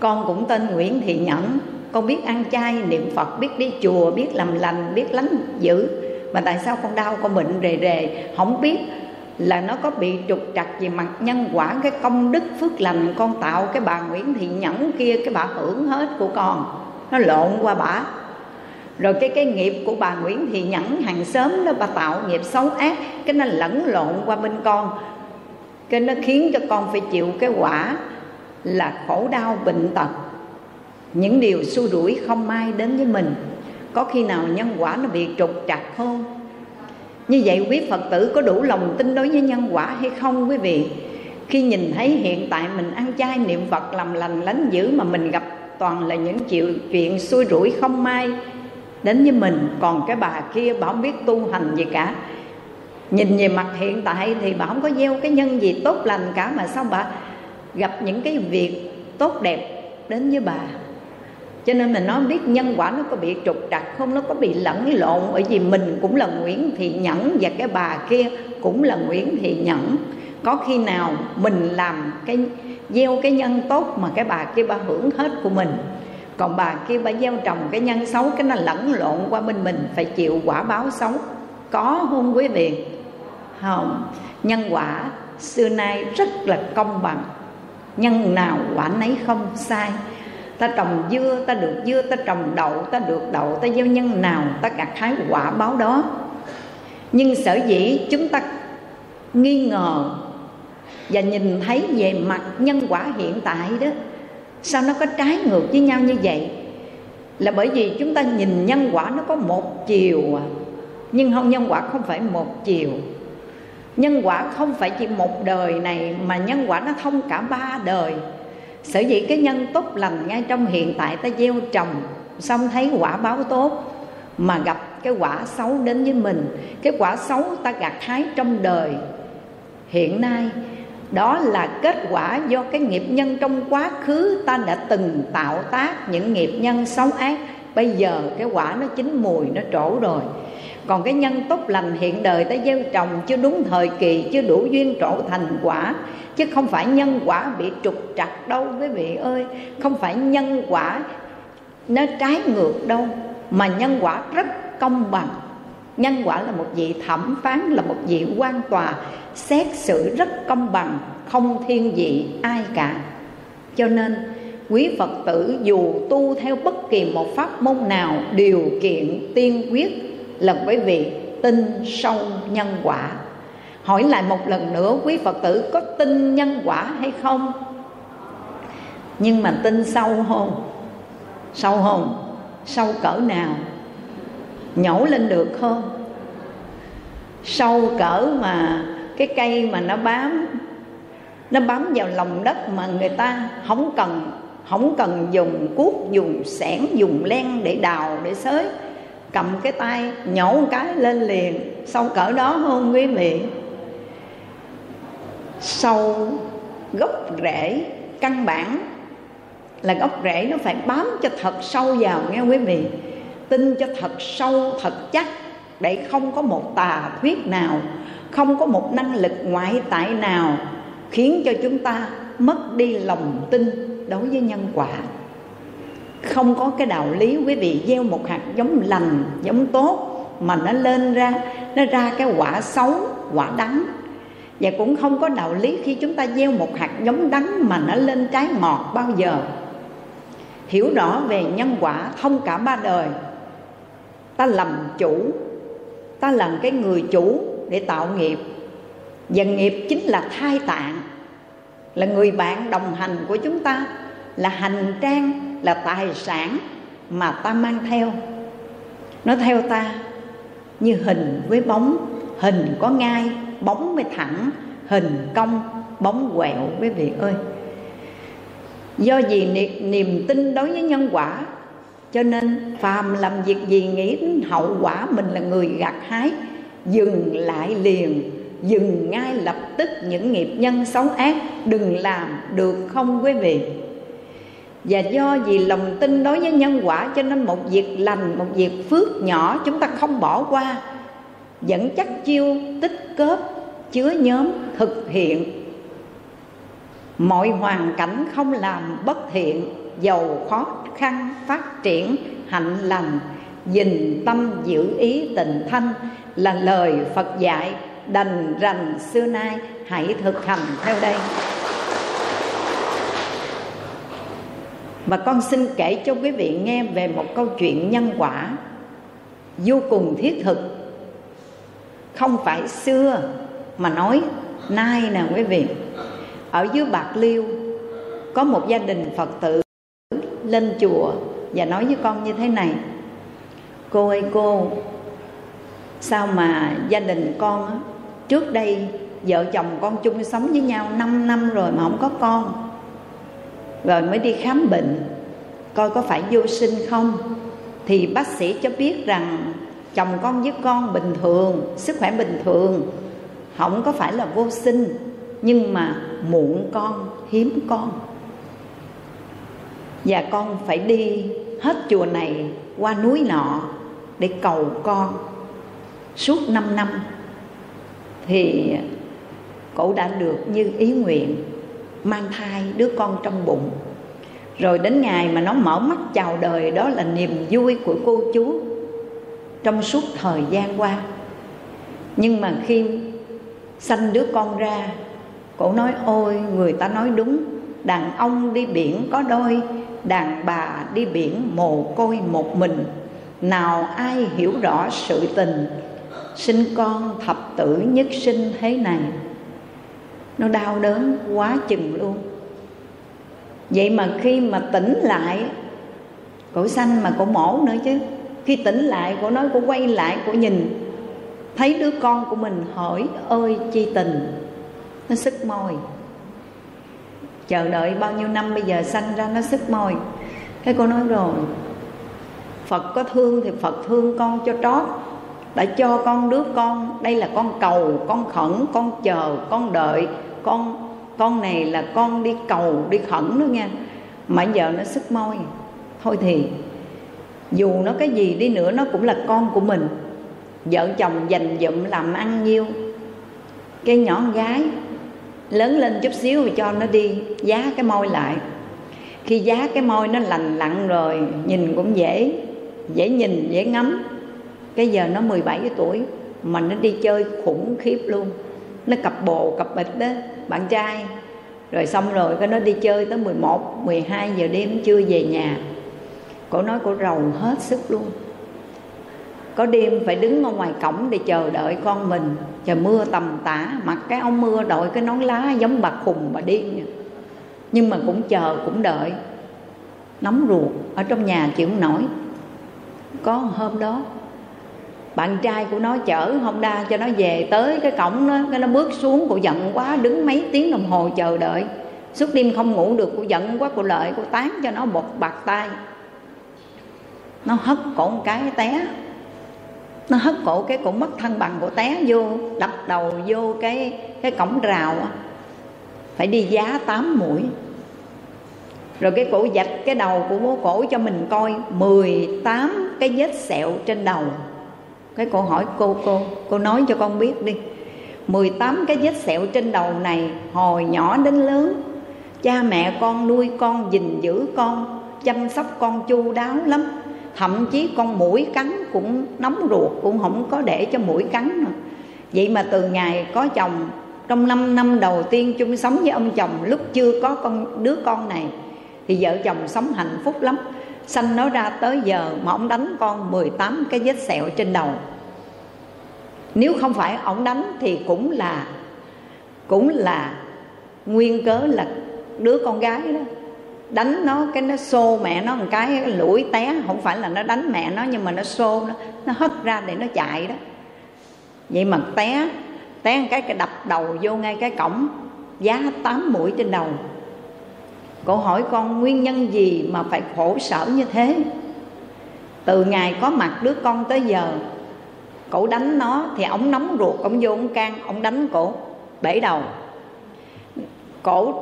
Con cũng tên nguyễn thị nhẫn. Con biết ăn chay, niệm phật, biết đi chùa, biết làm lành, biết lánh dữ. Mà tại sao con đau, con bệnh rề rề? Không biết là nó có bị trục trặc gì mặt nhân quả, cái công đức phước lành con tạo cái bà Nguyễn Thị Nhẫn kia, cái bà hưởng hết của con. Nó lộn qua bà. Rồi cái cái nghiệp của bà Nguyễn Thị Nhẫn hàng xóm đó, bà tạo nghiệp xấu ác, cái nó lẫn lộn qua bên con cái nó khiến cho con phải chịu cái quả là khổ đau bệnh tật. Những điều xui rủi không may đến với mình. Có khi nào nhân quả nó bị trục trặc không? Như vậy quý phật tử có đủ lòng tin đối với nhân quả hay không quý vị? Khi nhìn thấy hiện tại mình ăn chay niệm phật làm lành lánh dữ mà mình gặp toàn là những chịu chuyện xui rủi không may đến với mình, còn cái bà kia bảo biết tu hành gì cả nhìn về mặt hiện tại thì bà không có gieo cái nhân gì tốt lành cả, mà sao bà gặp những cái việc tốt đẹp đến với bà? Cho nên mình nói biết nhân quả nó có bị trục trặc không, nó có bị lẫn lộn. Bởi vì mình cũng là nguyễn thị nhẫn và cái bà kia cũng là nguyễn thị nhẫn. Có khi nào mình làm cái, gieo cái nhân tốt mà cái bà kia bà hưởng hết của mình? Còn bà kia bà gieo trồng cái nhân xấu, cái nó lẫn lộn qua bên mình, phải chịu quả báo xấu? Có không quý vị? Không, nhân quả xưa nay rất là công bằng. Nhân nào quả nấy không sai. Ta trồng dưa, ta được dưa, ta trồng đậu, ta được đậu, ta gieo nhân nào, ta gặt hái quả báo đó. Nhưng sở dĩ chúng ta nghi ngờ và nhìn thấy về mặt nhân quả hiện tại đó, sao nó có trái ngược với nhau như vậy? Là bởi vì chúng ta nhìn nhân quả nó có một chiều à. Nhưng không, nhân quả không phải một chiều nhân quả không phải chỉ một đời này mà nhân quả nó thông cả ba đời. Sở dĩ cái nhân tốt lành ngay trong hiện tại ta gieo trồng, xong thấy quả báo tốt, mà gặp cái quả xấu đến với mình, cái quả xấu ta gặt hái trong đời. Hiện nay, đó là kết quả do cái nghiệp nhân trong quá khứ ta đã từng tạo tác những nghiệp nhân xấu ác. Bây giờ cái quả nó chín mùi, nó trổ rồi còn cái nhân tốt lành hiện đời ta gieo trồng chưa đúng thời kỳ, chưa đủ duyên trổ thành quả. Chứ không phải nhân quả bị trục trặc đâu, quý vị ơi. Không phải nhân quả nó trái ngược đâu, mà nhân quả rất công bằng. Nhân quả là một vị thẩm phán, là một vị quan tòa, xét xử rất công bằng, không thiên vị ai cả. Cho nên, quý phật tử dù tu theo bất kỳ một pháp môn nào, điều kiện tiên quyết là bởi vì tin sâu nhân quả. Hỏi lại một lần nữa, quý phật tử có tin nhân quả hay không? Nhưng mà tin sâu không? Sâu không? Sâu cỡ nào? Nhổ lên được không? Sâu cỡ mà cái cây mà nó bám nó bám vào lòng đất mà người ta không cần không cần dùng cuốc, dùng xẻng dùng len để đào, để xới cầm cái tay, nhổ một cái lên liền sâu cỡ đó không quý vị sâu gốc rễ căn bản, là gốc rễ nó phải bám cho thật sâu vào, nghe quý vị? Tin cho thật sâu, thật chắc, để không có một tà thuyết nào, không có một năng lực ngoại tại nào khiến cho chúng ta mất đi lòng tin đối với nhân quả không có cái đạo lý, quý vị gieo một hạt giống lành, giống tốt, mà nó lên ra, nó ra cái quả xấu, quả đắng. Và cũng không có đạo lý khi chúng ta gieo một hạt giống đắng mà nó lên trái ngọt bao giờ. Hiểu rõ về nhân quả thông cả ba đời. Ta làm chủ, ta làm cái người chủ để tạo nghiệp. Và nghiệp chính là thai tạng, là người bạn đồng hành của chúng ta, là hành trang là tài sản mà ta mang theo. Nó theo ta như hình với bóng, hình có ngai, bóng mới thẳng, hình cong, bóng quẹo, quý vị ơi. Do vì niềm tin đối với nhân quả, cho nên phàm làm việc gì nghĩ đến hậu quả mình là người gặt hái, dừng lại liền, dừng ngay lập tức những nghiệp nhân xấu ác đừng làm được không, quý vị? Và do vì lòng tin đối với nhân quả cho nên một việc lành, một việc phước nhỏ chúng ta không bỏ qua. Vẫn chắc chiêu, tích cớp chứa nhóm, thực hiện. Mọi hoàn cảnh không làm bất thiện, giàu khó khăn phát triển, hạnh lành, dình tâm giữ ý tình thanh là lời phật dạy, đành rành xưa nay, hãy thực hành theo đây. Và con xin kể cho quý vị nghe về một câu chuyện nhân quả vô cùng thiết thực. Không phải xưa mà nói nay nè quý vị. Ở dưới bạc liêu, có một gia đình phật tử lên chùa và nói với con như thế này. Cô ơi cô, sao mà gia đình con trước đây vợ chồng con chung sống với nhau 5 năm rồi mà không có con? Rồi mới đi khám bệnh. Coi có phải vô sinh không? Thì bác sĩ cho biết rằng chồng con với con bình thường, sức khỏe bình thường. Không có phải là vô sinh, nhưng mà muộn con, hiếm con. Và con phải đi hết chùa này qua núi nọ để cầu con suốt 5 năm. Thì cổ đã được như ý nguyện mang thai đứa con trong bụng. Rồi đến ngày mà nó mở mắt chào đời, đó là niềm vui của cô chú trong suốt thời gian qua. Nhưng mà khi sanh đứa con ra, cổ nói, ôi, người ta nói đúng, đàn ông đi biển có đôi, đàn bà đi biển mồ côi một mình. Nào ai hiểu rõ sự tình, sinh con thập tử nhất sinh thế này? Nó đau đớn quá chừng luôn. Vậy mà khi mà tỉnh lại, cổ sanh mà cổ mổ nữa chứ. Khi tỉnh lại, cổ nói cổ quay lại, cổ nhìn. Thấy đứa con của mình hỏi, ơi, chi tình? Nó sức môi. Chờ đợi bao nhiêu năm bây giờ sanh ra, nó sức môi. Cái cô nói rồi, phật có thương thì phật thương con cho trót. Đã cho con đứa con, đây là con cầu, con khẩn, con chờ, con đợi con con này là con đi cầu, đi khẩn đó nha mà giờ nó sức môi. Thôi thì, dù nó cái gì đi nữa, nó cũng là con của mình. Vợ chồng dành dụm làm ăn nhiêu. Cái nhỏ con gái, lớn lên chút xíu thì cho nó đi, giá cái môi lại. Khi giá cái môi nó lành lặn rồi, nhìn cũng dễ dễ nhìn, dễ ngắm. Cái giờ nó 17 tuổi, mà nó đi chơi khủng khiếp luôn. Nó cặp bồ, cặp bịch đó bạn trai. Rồi xong rồi cái nó đi chơi tới 11, 12 giờ đêm chưa về nhà. Cổ nói cổ rầu hết sức luôn. Có đêm phải đứng ở ngoài cổng để chờ đợi con mình. Trời mưa tầm tã Mặc cái áo mưa đội cái nón lá giống bà khùng bà điên Nhưng mà cũng chờ cũng đợi. Nóng ruột Ở trong nhà chịu nổi. Có hôm đó bạn trai của nó chở Honda cho nó về tới cái cổng nó cái nó bước xuống cô giận quá, đứng mấy tiếng đồng hồ chờ đợi. Suốt đêm không ngủ được cô giận quá cô lợi cô tán cho nó bột bạc tay. Nó hất cổ một cái, té. Nó hất cổ cái cổ mất thân bằng của té vô, đập đầu vô cái cái cổng rào phải đi giá tám mũi rồi cái cổ dạch cái đầu của bố cổ cho mình coi 18 cái vết sẹo trên đầu cái cô hỏi, cô cô cô nói cho con biết đi. 18 cái vết sẹo trên đầu này hồi nhỏ đến lớn. Cha mẹ con nuôi con, gìn giữ con, chăm sóc con chu đáo lắm. Thậm chí con mũi cắn cũng nóng ruột, cũng không có để cho mũi cắn nữa. Vậy mà từ ngày có chồng, trong 5 năm đầu tiên chung sống với ông chồng, lúc chưa có con, đứa con này, thì vợ chồng sống hạnh phúc lắm sanh nó ra tới giờ mà ông đánh con 18 cái vết sẹo trên đầu. Nếu không phải ông đánh thì cũng là cũng là nguyên cớ là đứa con gái đó. Đánh nó cái nó xô mẹ nó một cái, cái lũi té. Không phải là nó đánh mẹ nó nhưng mà nó xô nó nó hất ra để nó chạy đó. Vậy mà té té một cái cái đập đầu vô ngay cái cổng giá tám mũi trên đầu. Cô hỏi con nguyên nhân gì mà phải khổ sở như thế? Từ ngày có mặt đứa con tới giờ, Cậu đánh nó thì ổng nóng ruột, Ổng vô ổng can, Ổng đánh cổ, bể đầu. Cổ,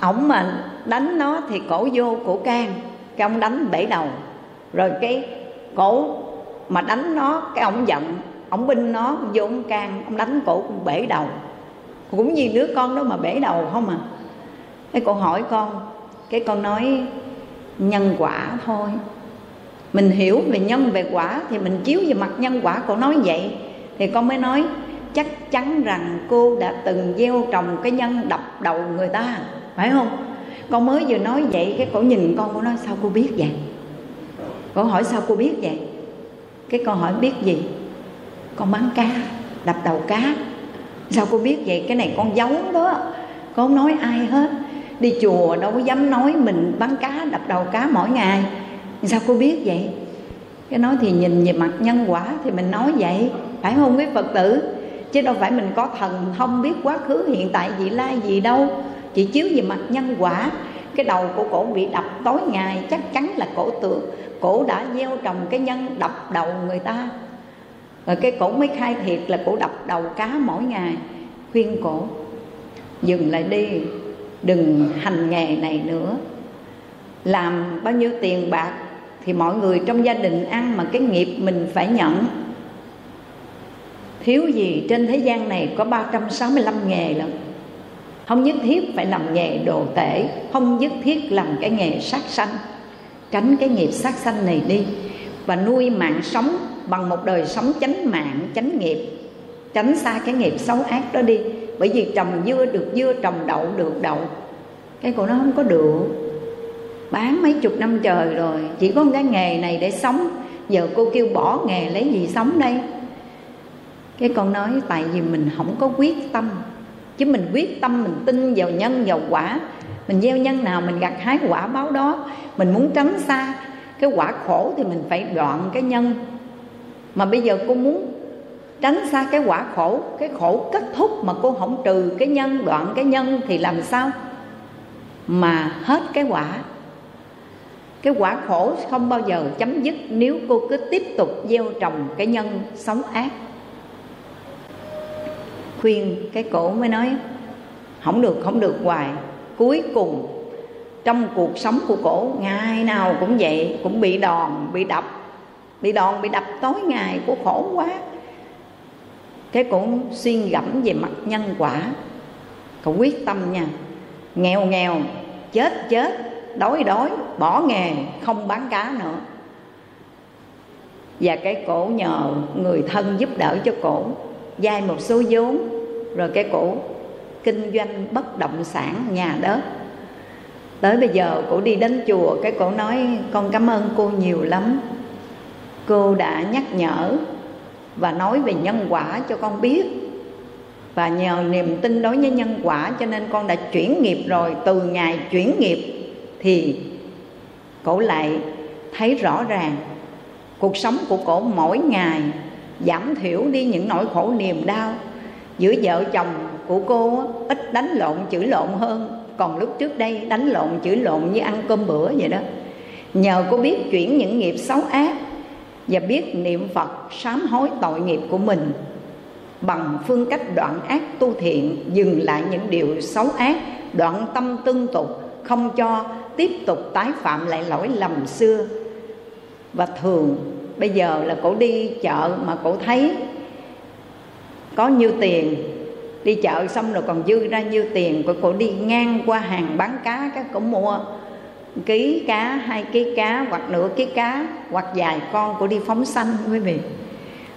Ổng mà đánh nó thì cổ vô cổ can, Cái ông đánh bể đầu. Rồi cái cổ mà đánh nó, Cái ổng giận, Ổng binh nó, vô ổng can Ông đánh cổ cũng bể đầu cũng như đứa con đó mà bể đầu không à. Cái cô hỏi con, cái con nói, nhân quả thôi. Mình hiểu về nhân, về quả thì mình chiếu về mặt nhân quả, cô nói vậy. Thì con mới nói, chắc chắn rằng cô đã từng gieo trồng cái nhân đập đầu người ta. Phải không? Con mới vừa nói vậy, cái cổ nhìn con, cô nói, sao cô biết vậy? Cô hỏi, sao cô biết vậy? Cái con hỏi, biết gì? Con bán cá, đập đầu cá sao cô biết vậy? Cái này con giấu đó. Con không nói ai hết. Đi chùa đâu có dám nói mình bán cá, đập đầu cá mỗi ngày. Sao cô biết vậy? Cái nói thì nhìn về mặt nhân quả thì mình nói vậy. Phải không quý phật tử? Chứ đâu phải mình có thần không biết quá khứ, hiện tại, vị lai gì đâu. Chỉ chiếu về mặt nhân quả. Cái đầu của cổ bị đập tối ngày, chắc chắn là cổ tượng. Cổ đã gieo trồng cái nhân đập đầu người ta rồi cái cổ mới khai thiệt là cổ đập đầu cá mỗi ngày. Khuyên cổ, dừng lại đi, đừng hành nghề này nữa. Làm bao nhiêu tiền bạc thì mọi người trong gia đình ăn mà cái nghiệp mình phải nhận. Thiếu gì trên thế gian này có 365 nghề lắm không nhất thiết phải làm nghề đồ tể, không nhất thiết làm cái nghề sát sanh. Tránh cái nghiệp sát sanh này đi và nuôi mạng sống bằng một đời sống chánh mạng, chánh nghiệp, tránh xa cái nghiệp xấu ác đó đi. Bởi vì trồng dưa được dưa, trồng đậu được đậu. Cái của nó không có được. Bán mấy chục năm trời rồi, chỉ có cái nghề này để sống. Giờ cô kêu bỏ nghề lấy gì sống đây? Cái con nói tại vì mình không có quyết tâm. Chứ mình quyết tâm, mình tin vào nhân, vào quả. Mình gieo nhân nào, mình gặt hái quả báo đó. Mình muốn tránh xa cái quả khổ thì mình phải đoạn cái nhân mà bây giờ cô muốn tránh xa cái quả khổ, cái khổ kết thúc mà cô không trừ cái nhân, đoạn cái nhân thì làm sao mà hết cái quả? Cái quả khổ không bao giờ chấm dứt nếu cô cứ tiếp tục gieo trồng cái nhân sống ác. Khuyên cái cổ mới nói, không được không được hoài. Cuối cùng trong cuộc sống của cổ, ngày nào cũng vậy, cũng bị đòn, bị đập bị đòn, bị đập tối ngày, của khổ quá. Cái cũng suy gẫm về mặt nhân quả. Cậu quyết tâm nha. Nghèo nghèo, chết chết, đói đói, bỏ nghề, không bán cá nữa. Và cái cổ nhờ người thân giúp đỡ cho cổ vay một số vốn, rồi cái cổ kinh doanh bất động sản, nhà đất. Tới bây giờ cổ đi đến chùa, cái cổ nói, con cảm ơn cô nhiều lắm cô đã nhắc nhở và nói về nhân quả cho con biết. Và nhờ niềm tin đối với nhân quả cho nên con đã chuyển nghiệp rồi. Từ ngày chuyển nghiệp thì cổ lại thấy rõ ràng cuộc sống của cổ mỗi ngày giảm thiểu đi những nỗi khổ niềm đau. Giữa vợ chồng của cô ít đánh lộn chửi lộn hơn. Còn lúc trước đây đánh lộn chửi lộn như ăn cơm bữa vậy đó. Nhờ cô biết chuyển những nghiệp xấu ác và biết niệm phật sám hối tội nghiệp của mình. Bằng phương cách đoạn ác tu thiện, dừng lại những điều xấu ác, đoạn tâm tương tục, không cho tiếp tục tái phạm lại lỗi lầm xưa. Và thường, bây giờ là cổ đi chợ mà cổ thấy có nhiêu tiền, đi chợ xong rồi còn dư ra nhiêu tiền của cổ đi ngang qua hàng bán cá, các cổ mua ký cá hai ký cá hoặc nửa ký cá hoặc vài con của đi phóng sanh, quý vị.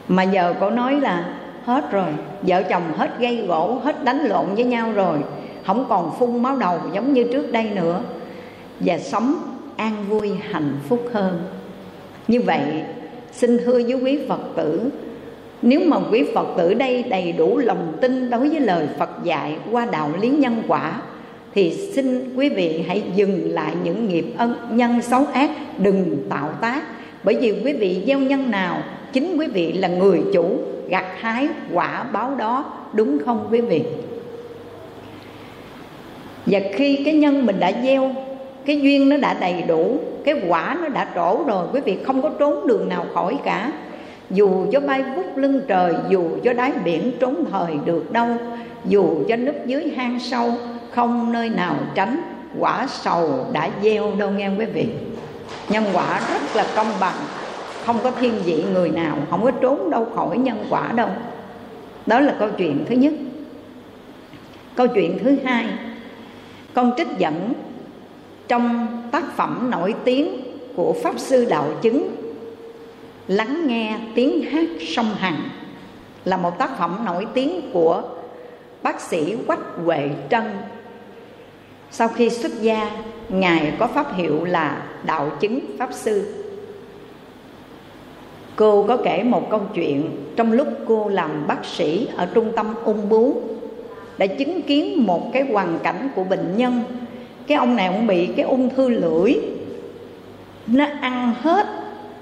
Mà giờ cổ nói là hết rồi, vợ chồng hết gây gỗ, hết đánh lộn với nhau rồi, không còn phun máu đầu giống như trước đây nữa. Và sống an vui, hạnh phúc hơn. Như vậy, xin thưa với quý phật tử, nếu mà quý phật tử đây đầy đủ lòng tin đối với lời phật dạy qua đạo lý nhân quả thì xin quý vị hãy dừng lại những nghiệp ân, nhân xấu ác, đừng tạo tác. Bởi vì quý vị gieo nhân nào, chính quý vị là người chủ, gặt hái quả báo đó, đúng không quý vị? Và khi cái nhân mình đã gieo, cái duyên nó đã đầy đủ, cái quả nó đã trổ rồi, quý vị không có trốn đường nào khỏi cả. Dù cho bay vút lưng trời, dù cho đáy biển trốn thời được đâu, dù cho núp dưới hang sâu không nơi nào tránh. Quả sầu đã gieo đâu nghe quý vị. Nhân quả rất là công bằng. Không có thiên vị người nào, không có trốn đâu khỏi nhân quả đâu. Đó là câu chuyện thứ nhất. Câu chuyện thứ hai. Con trích dẫn trong tác phẩm nổi tiếng của pháp sư đạo chứng, lắng nghe tiếng hát sông hằng là một tác phẩm nổi tiếng của bác sĩ quách huệ trân sau khi xuất gia, ngài có pháp hiệu là đạo chứng pháp sư. Cô có kể một câu chuyện trong lúc cô làm bác sĩ ở trung tâm ung bướu đã chứng kiến một cái hoàn cảnh của bệnh nhân. Cái ông này cũng bị cái ung thư lưỡi. Nó ăn hết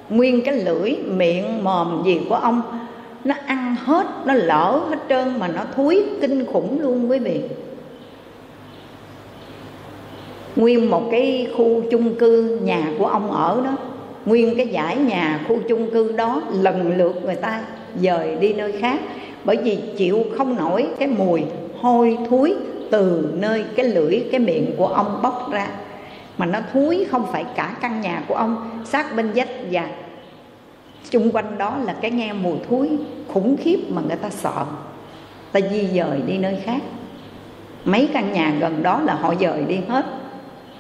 nguyên cái lưỡi, miệng, mồm gì của ông. Nó ăn hết, nó lỡ hết trơn mà nó thúi kinh khủng luôn quý vị nguyên một cái khu chung cư nhà của ông ở đó. Nguyên cái giải nhà khu chung cư đó lần lượt người ta dời đi nơi khác. Bởi vì chịu không nổi cái mùi hôi thối từ nơi cái lưỡi, cái miệng của ông bốc ra. Mà nó thúi không phải cả căn nhà của ông, sát bên vách và chung quanh đó là cái nghe mùi thúi khủng khiếp mà người ta sợ. Ta di dời đi nơi khác. Mấy căn nhà gần đó là họ dời đi hết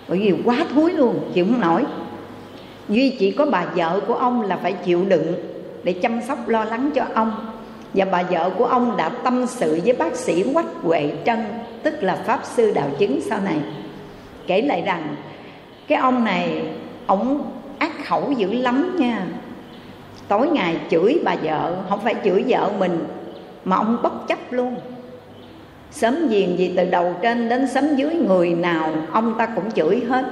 bởi vì quá thúi luôn, chịu không nổi. Duy chỉ có bà vợ của ông là phải chịu đựng để chăm sóc lo lắng cho ông. Và bà vợ của ông đã tâm sự với bác sĩ quách huệ trân, tức là pháp sư đạo chứng sau này. Kể lại rằng, cái ông này, ông ác khẩu dữ lắm nha. Tối ngày chửi bà vợ, không phải chửi vợ mình, mà ông bất chấp luôn sớm giềng gì từ đầu trên đến sớm dưới người nào, ông ta cũng chửi hết.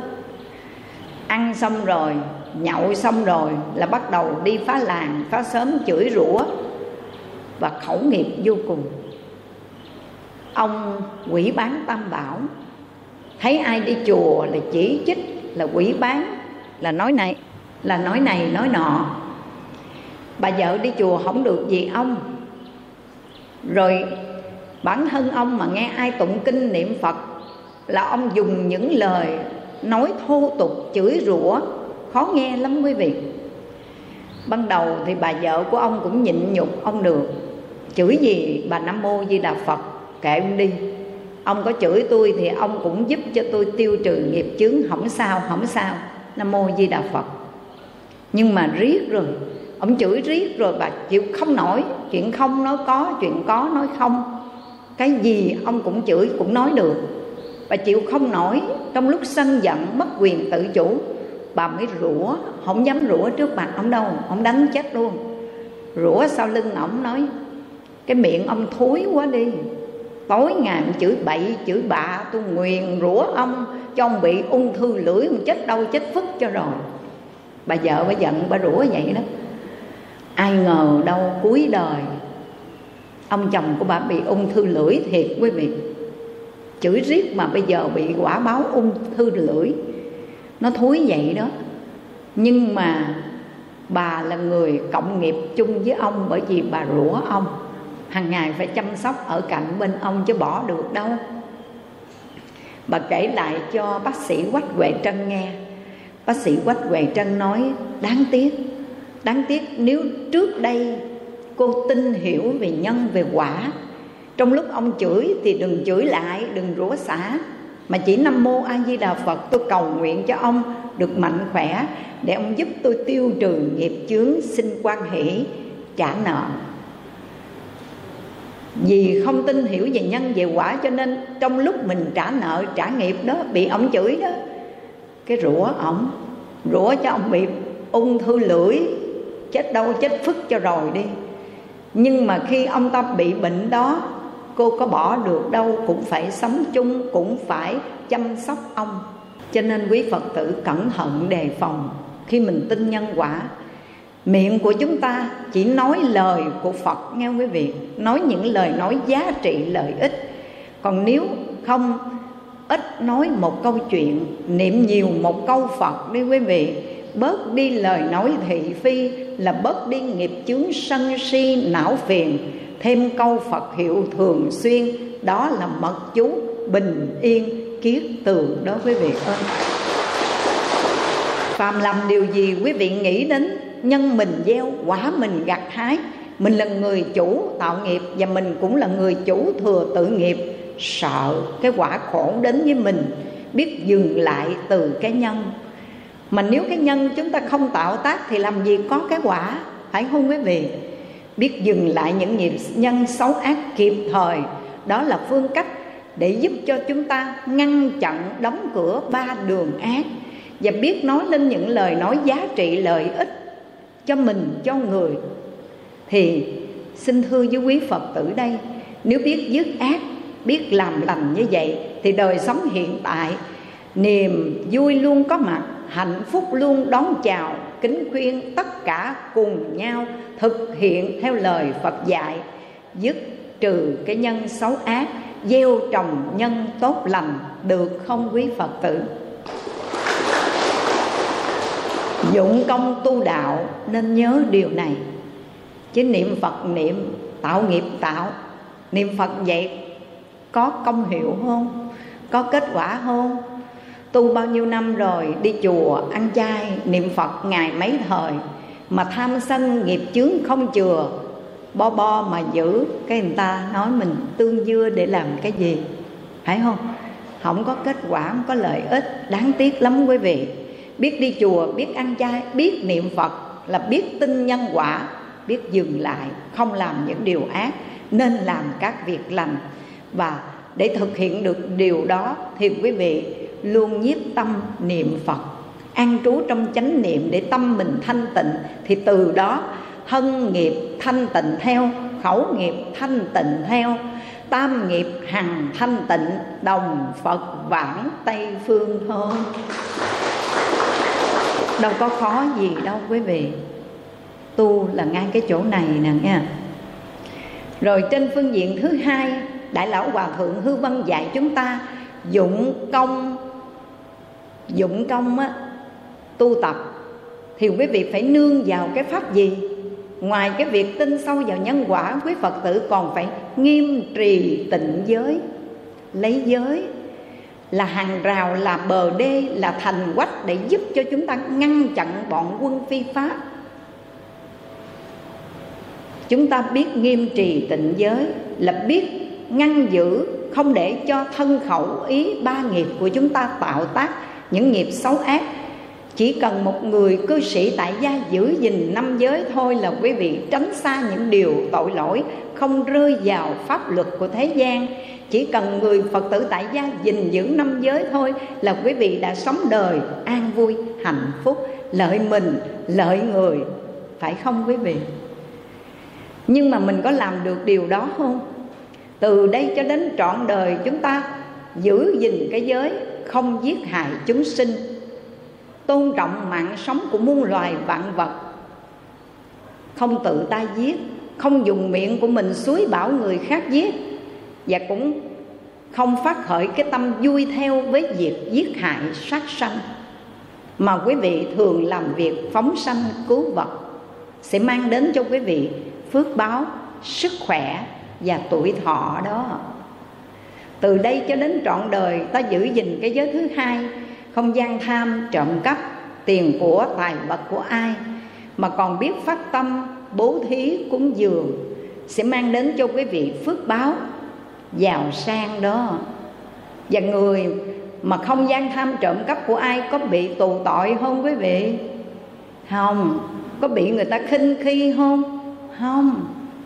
Ăn xong rồi, nhậu xong rồi là bắt đầu đi phá làng, phá sớm chửi rủa và khẩu nghiệp vô cùng. Ông quỷ bán tam bảo. Thấy ai đi chùa là chỉ trích là quỷ bán, là nói này, là nói này, nói nọ. Bà vợ đi chùa không được gì ông. Rồi bản thân ông mà nghe ai tụng kinh niệm phật là ông dùng những lời nói thô tục, chửi rủa, khó nghe lắm quý vị. Ban đầu thì bà vợ của ông cũng nhịn nhục ông được. Chửi gì? Bà nam mô di đà phật, kệ ông đi. Ông có chửi tôi thì ông cũng giúp cho tôi tiêu trừ nghiệp chướng không sao không sao. Nam mô di đà phật. Nhưng mà riết rồi. Ông chửi riết rồi, bà chịu không nổi. Chuyện không nói có, chuyện có nói không cái gì ông cũng chửi, cũng nói được. Bà chịu không nổi, trong lúc sân giận, mất quyền tự chủ, bà mới rủa, không dám rủa trước mặt ông đâu, ông đánh chết luôn. Rủa sau lưng ổng nói, cái miệng ông thối quá đi. Tối ngày chửi bậy, chửi bạ, tôi nguyền rủa ông cho ông bị ung thư lưỡi, ông chết đâu chết phức cho rồi. Bà vợ bà giận, bà rủa vậy đó. Ai ngờ đâu cuối đời ông chồng của bà bị ung thư lưỡi thiệt quý vị. Chửi riết mà bây giờ bị quả báo ung thư lưỡi. Nó thúi vậy đó. Nhưng mà bà là người cộng nghiệp chung với ông bởi vì bà rủa ông. Hàng ngày phải chăm sóc ở cạnh bên ông chứ bỏ được đâu. Bà kể lại cho bác sĩ quách huệ trân nghe. Bác sĩ quách huệ trân nói, đáng tiếc đáng tiếc nếu trước đây cô tin hiểu về nhân, về quả. Trong lúc ông chửi thì đừng chửi lại, đừng rủa xả, mà chỉ nam mô a di đà phật, tôi cầu nguyện cho ông được mạnh khỏe, để ông giúp tôi tiêu trừ nghiệp chướng xin quan hỷ, trả nợ. Vì không tin hiểu về nhân, về quả cho nên trong lúc mình trả nợ, trả nghiệp đó, bị ông chửi đó, cái rủa ổng, rủa cho ông bị ung thư lưỡi, chết đâu chết phức cho rồi đi nhưng mà khi ông ta bị bệnh đó, cô có bỏ được đâu, cũng phải sống chung, cũng phải chăm sóc ông. Cho nên quý phật tử cẩn thận đề phòng. Khi mình tin nhân quả, miệng của chúng ta chỉ nói lời của phật, nghe quý vị? Nói những lời nói giá trị, lợi ích. Còn nếu không ít nói một câu chuyện, niệm nhiều một câu phật đi quý vị bớt đi lời nói thị phi, là bớt đi nghiệp chướng sân si, não phiền. Thêm câu phật hiệu thường xuyên, đó là mật chú, bình yên, kiết tường đó quý vị ơi phàm làm điều gì quý vị nghĩ đến, nhân mình gieo, quả mình gặt hái. Mình là người chủ tạo nghiệp và mình cũng là người chủ thừa tự nghiệp. Sợ cái quả khổ đến với mình, biết dừng lại từ cái nhân mà nếu cái nhân chúng ta không tạo tác thì làm gì có cái quả? Phải không quý vị? Biết dừng lại những nghiệp nhân xấu ác kịp thời. Đó là phương cách để giúp cho chúng ta ngăn chặn đóng cửa ba đường ác. Và biết nói lên những lời nói giá trị lợi ích cho mình, cho người. Thì, xin thưa với quý phật tử đây, nếu biết dứt ác, biết làm lành như vậy thì đời sống hiện tại, niềm vui luôn có mặt hạnh phúc luôn đón chào, kính khuyên tất cả cùng nhau thực hiện theo lời phật dạy, dứt trừ cái nhân xấu ác, gieo trồng nhân tốt lành, được không quý phật tử? Dụng công tu đạo nên nhớ điều này. Chứ niệm phật niệm tạo nghiệp tạo, niệm phật vậy có công hiệu không? Có kết quả không? Tu bao nhiêu năm rồi, đi chùa, ăn chay, niệm phật ngày mấy thời, mà tham sân nghiệp chướng không chừa. Bo bo mà giữ cái người ta nói mình tương dưa để làm cái gì, phải không? Không có kết quả, không có lợi ích, đáng tiếc lắm quý vị. Biết đi chùa, biết ăn chay, biết niệm phật là biết tin nhân quả, biết dừng lại, không làm những điều ác, nên làm các việc lành. Và để thực hiện được điều đó thì quý vị luôn nhiếp tâm niệm phật. An trú trong chánh niệm để tâm mình thanh tịnh, thì từ đó thân nghiệp thanh tịnh theo, khẩu nghiệp thanh tịnh theo, tam nghiệp hằng thanh tịnh, đồng phật vãng tây phương hơn đâu có khó gì đâu quý vị. Tu là ngay cái chỗ này nè nha. Rồi trên phương diện thứ hai, đại lão hòa thượng hư văn dạy chúng ta dụng công dụng công á, tu tập thì quý vị phải nương vào cái pháp gì? Ngoài cái việc tin sâu vào nhân quả quý phật tử còn phải nghiêm trì tịnh giới. Lấy giới là hàng rào là bờ đê là thành quách để giúp cho chúng ta ngăn chặn bọn quân phi pháp. Chúng ta biết nghiêm trì tịnh giới là biết ngăn giữ không để cho thân khẩu ý ba nghiệp của chúng ta tạo tác những nghiệp xấu ác. Chỉ cần một người cư sĩ tại gia giữ gìn năm giới thôi là quý vị tránh xa những điều tội lỗi không rơi vào pháp luật của thế gian. Chỉ cần người phật tử tại gia gìn giữ năm giới thôi là quý vị đã sống đời an vui, hạnh phúc, lợi mình, lợi người, phải không quý vị? Nhưng mà mình có làm được điều đó không? Từ đây cho đến trọn đời chúng ta giữ gìn cái giới không giết hại chúng sinh. Tôn trọng mạng sống của muôn loài vạn vật. Không tự tay giết, không dùng miệng của mình suối bảo người khác giết, và cũng không phát khởi cái tâm vui theo với việc giết hại sát sanh. Mà quý vị thường làm việc phóng sanh, cứu vật, sẽ mang đến cho quý vị phước báo, sức khỏe và tuổi thọ đó từ đây cho đến trọn đời, ta giữ gìn cái giới thứ hai, không gian tham, trộm cắp, tiền của, tài vật của ai. Mà còn biết phát tâm, bố thí, cúng dường, sẽ mang đến cho quý vị phước báo, giàu sang đó. Và người mà không gian tham, trộm cắp của ai, có bị tù tội không quý vị? Không. Có bị người ta khinh khi không? Không.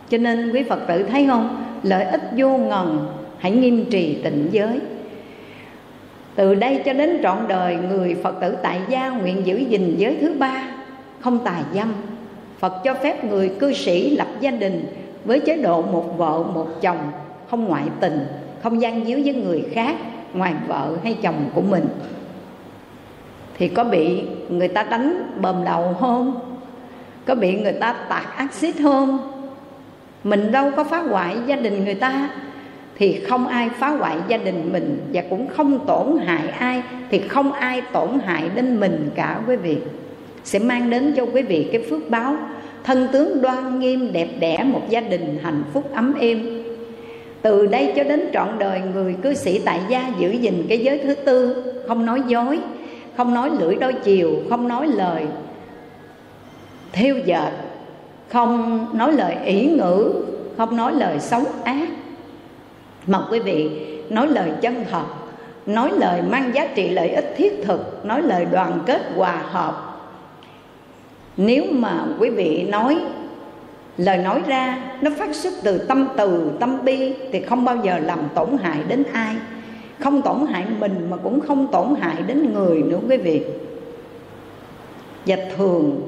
Cho nên quý phật tử thấy không? Lợi ích vô ngần hãy nghiêm trì tịnh giới. Từ đây cho đến trọn đời, người phật tử tại gia nguyện giữ gìn giới thứ ba, không tà dâm. Phật cho phép người cư sĩ lập gia đình với chế độ một vợ, một chồng, không ngoại tình, không gian díu với người khác, ngoài vợ hay chồng của mình. Thì có bị người ta đánh bầm đầu không? Có bị người ta tạt axit không? Mình đâu có phá hoại gia đình người ta thì không ai phá hoại gia đình mình và cũng không tổn hại ai, thì không ai tổn hại đến mình cả, quý vị. Sẽ mang đến cho quý vị cái phước báo. Thân tướng đoan nghiêm, đẹp đẽ, một gia đình hạnh phúc, ấm êm. Từ đây cho đến trọn đời, người cư sĩ tại gia giữ gìn cái giới thứ tư. Không nói dối, không nói lưỡi đôi chiều, không nói lời thiêu dệt, không nói lời ỷ ngữ, không nói lời xấu ác mà quý vị, nói lời chân thật nói lời mang giá trị lợi ích thiết thực, nói lời đoàn kết hòa hợp. Nếu mà quý vị nói, lời nói ra nó phát xuất từ tâm từ, tâm bi, thì không bao giờ làm tổn hại đến ai. Không tổn hại mình mà cũng không tổn hại đến người nữa quý vị. Và thường,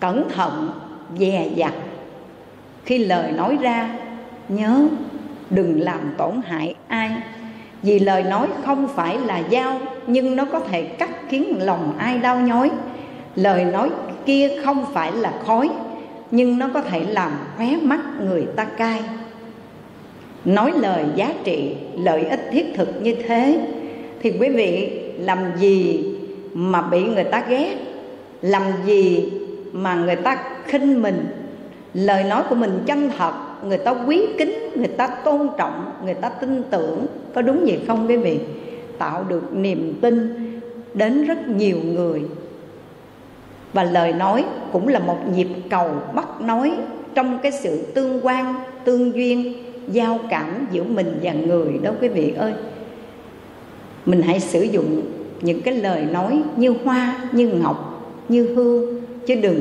cẩn thận, dè dặt. Khi lời nói ra, nhớ đừng làm tổn hại ai. Vì lời nói không phải là dao, nhưng nó có thể cắt khiến lòng ai đau nhói. Lời nói kia không phải là khói, nhưng nó có thể làm khóe mắt người ta cay. Nói lời giá trị, lợi ích thiết thực như thế, thì quý vị làm gì mà bị người ta ghét? Làm gì mà người ta khinh mình? Lời nói của mình chân thật người ta quý kính, người ta tôn trọng, người ta tin tưởng. Có đúng vậy không quý vị? Tạo được niềm tin đến rất nhiều người. Và lời nói cũng là một nhịp cầu bắt nói trong cái sự tương quan, tương duyên, giao cảm giữa mình và người đó quý vị ơi. Mình hãy sử dụng những cái lời nói như hoa, như ngọc, như hương, chứ đừng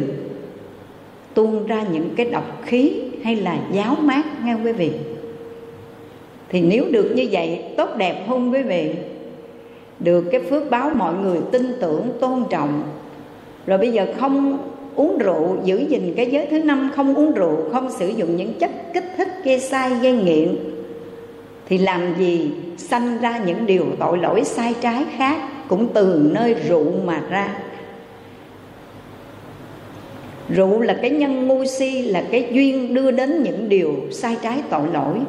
tuôn ra những cái độc khí hay là giáo mát nghe quý vị? Thì nếu được như vậy, tốt đẹp không quý vị. Được cái phước báo mọi người tin tưởng, tôn trọng. Rồi bây giờ không uống rượu, giữ gìn cái giới thứ năm, không uống rượu, không sử dụng những chất kích thích, gây sai, gây nghiện, thì làm gì sanh ra những điều tội lỗi, sai trái khác cũng từ nơi rượu mà ra rượu là cái nhân ngu si, là cái duyên đưa đến những điều sai trái tội lỗi.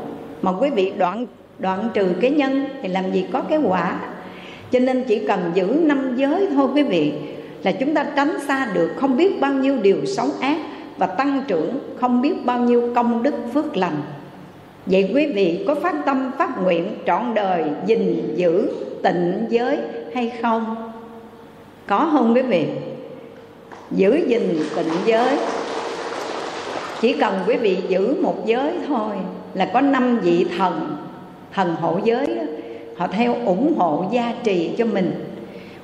Mà quý vị đoạn đoạn trừ cái nhân thì làm gì có cái quả? Cho nên chỉ cần giữ năm giới thôi quý vị, là chúng ta tránh xa được không biết bao nhiêu điều xấu ác và tăng trưởng không biết bao nhiêu công đức phước lành. Vậy quý vị có phát tâm phát nguyện trọn đời gìn giữ tịnh giới hay không? Có không quý vị? Giữ gìn tịnh giới. Chỉ cần quý vị giữ một giới thôi là có năm vị thần thần hộ giới đó, họ theo ủng hộ gia trì cho mình.